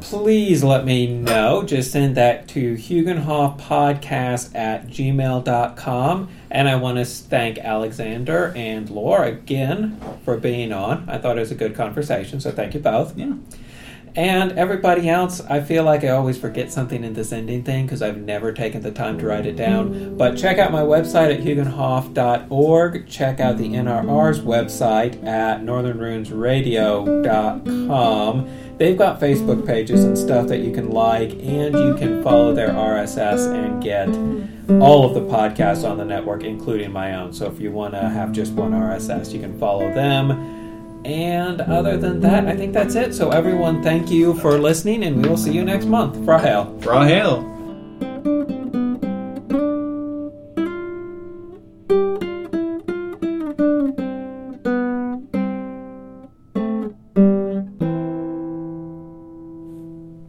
please let me know. Just send that to HuginhofPodcast at gmail.com. And I want to thank Alexander and Laura again for being on. I thought it was a good conversation, so thank you both. Yeah. And everybody else, I feel like I always forget something in this ending thing because I've never taken the time to write it down. But check out my website at huginhof.org. Check out the NRR's website at northernrunesradio.com. They've got Facebook pages and stuff that you can like, and you can follow their RSS and get all of the podcasts on the network, including my own. So if you want to have just one RSS, you can follow them. And other than that, I think that's it. So, everyone, thank you for listening, and we will see you next month. Frahale. Rahel.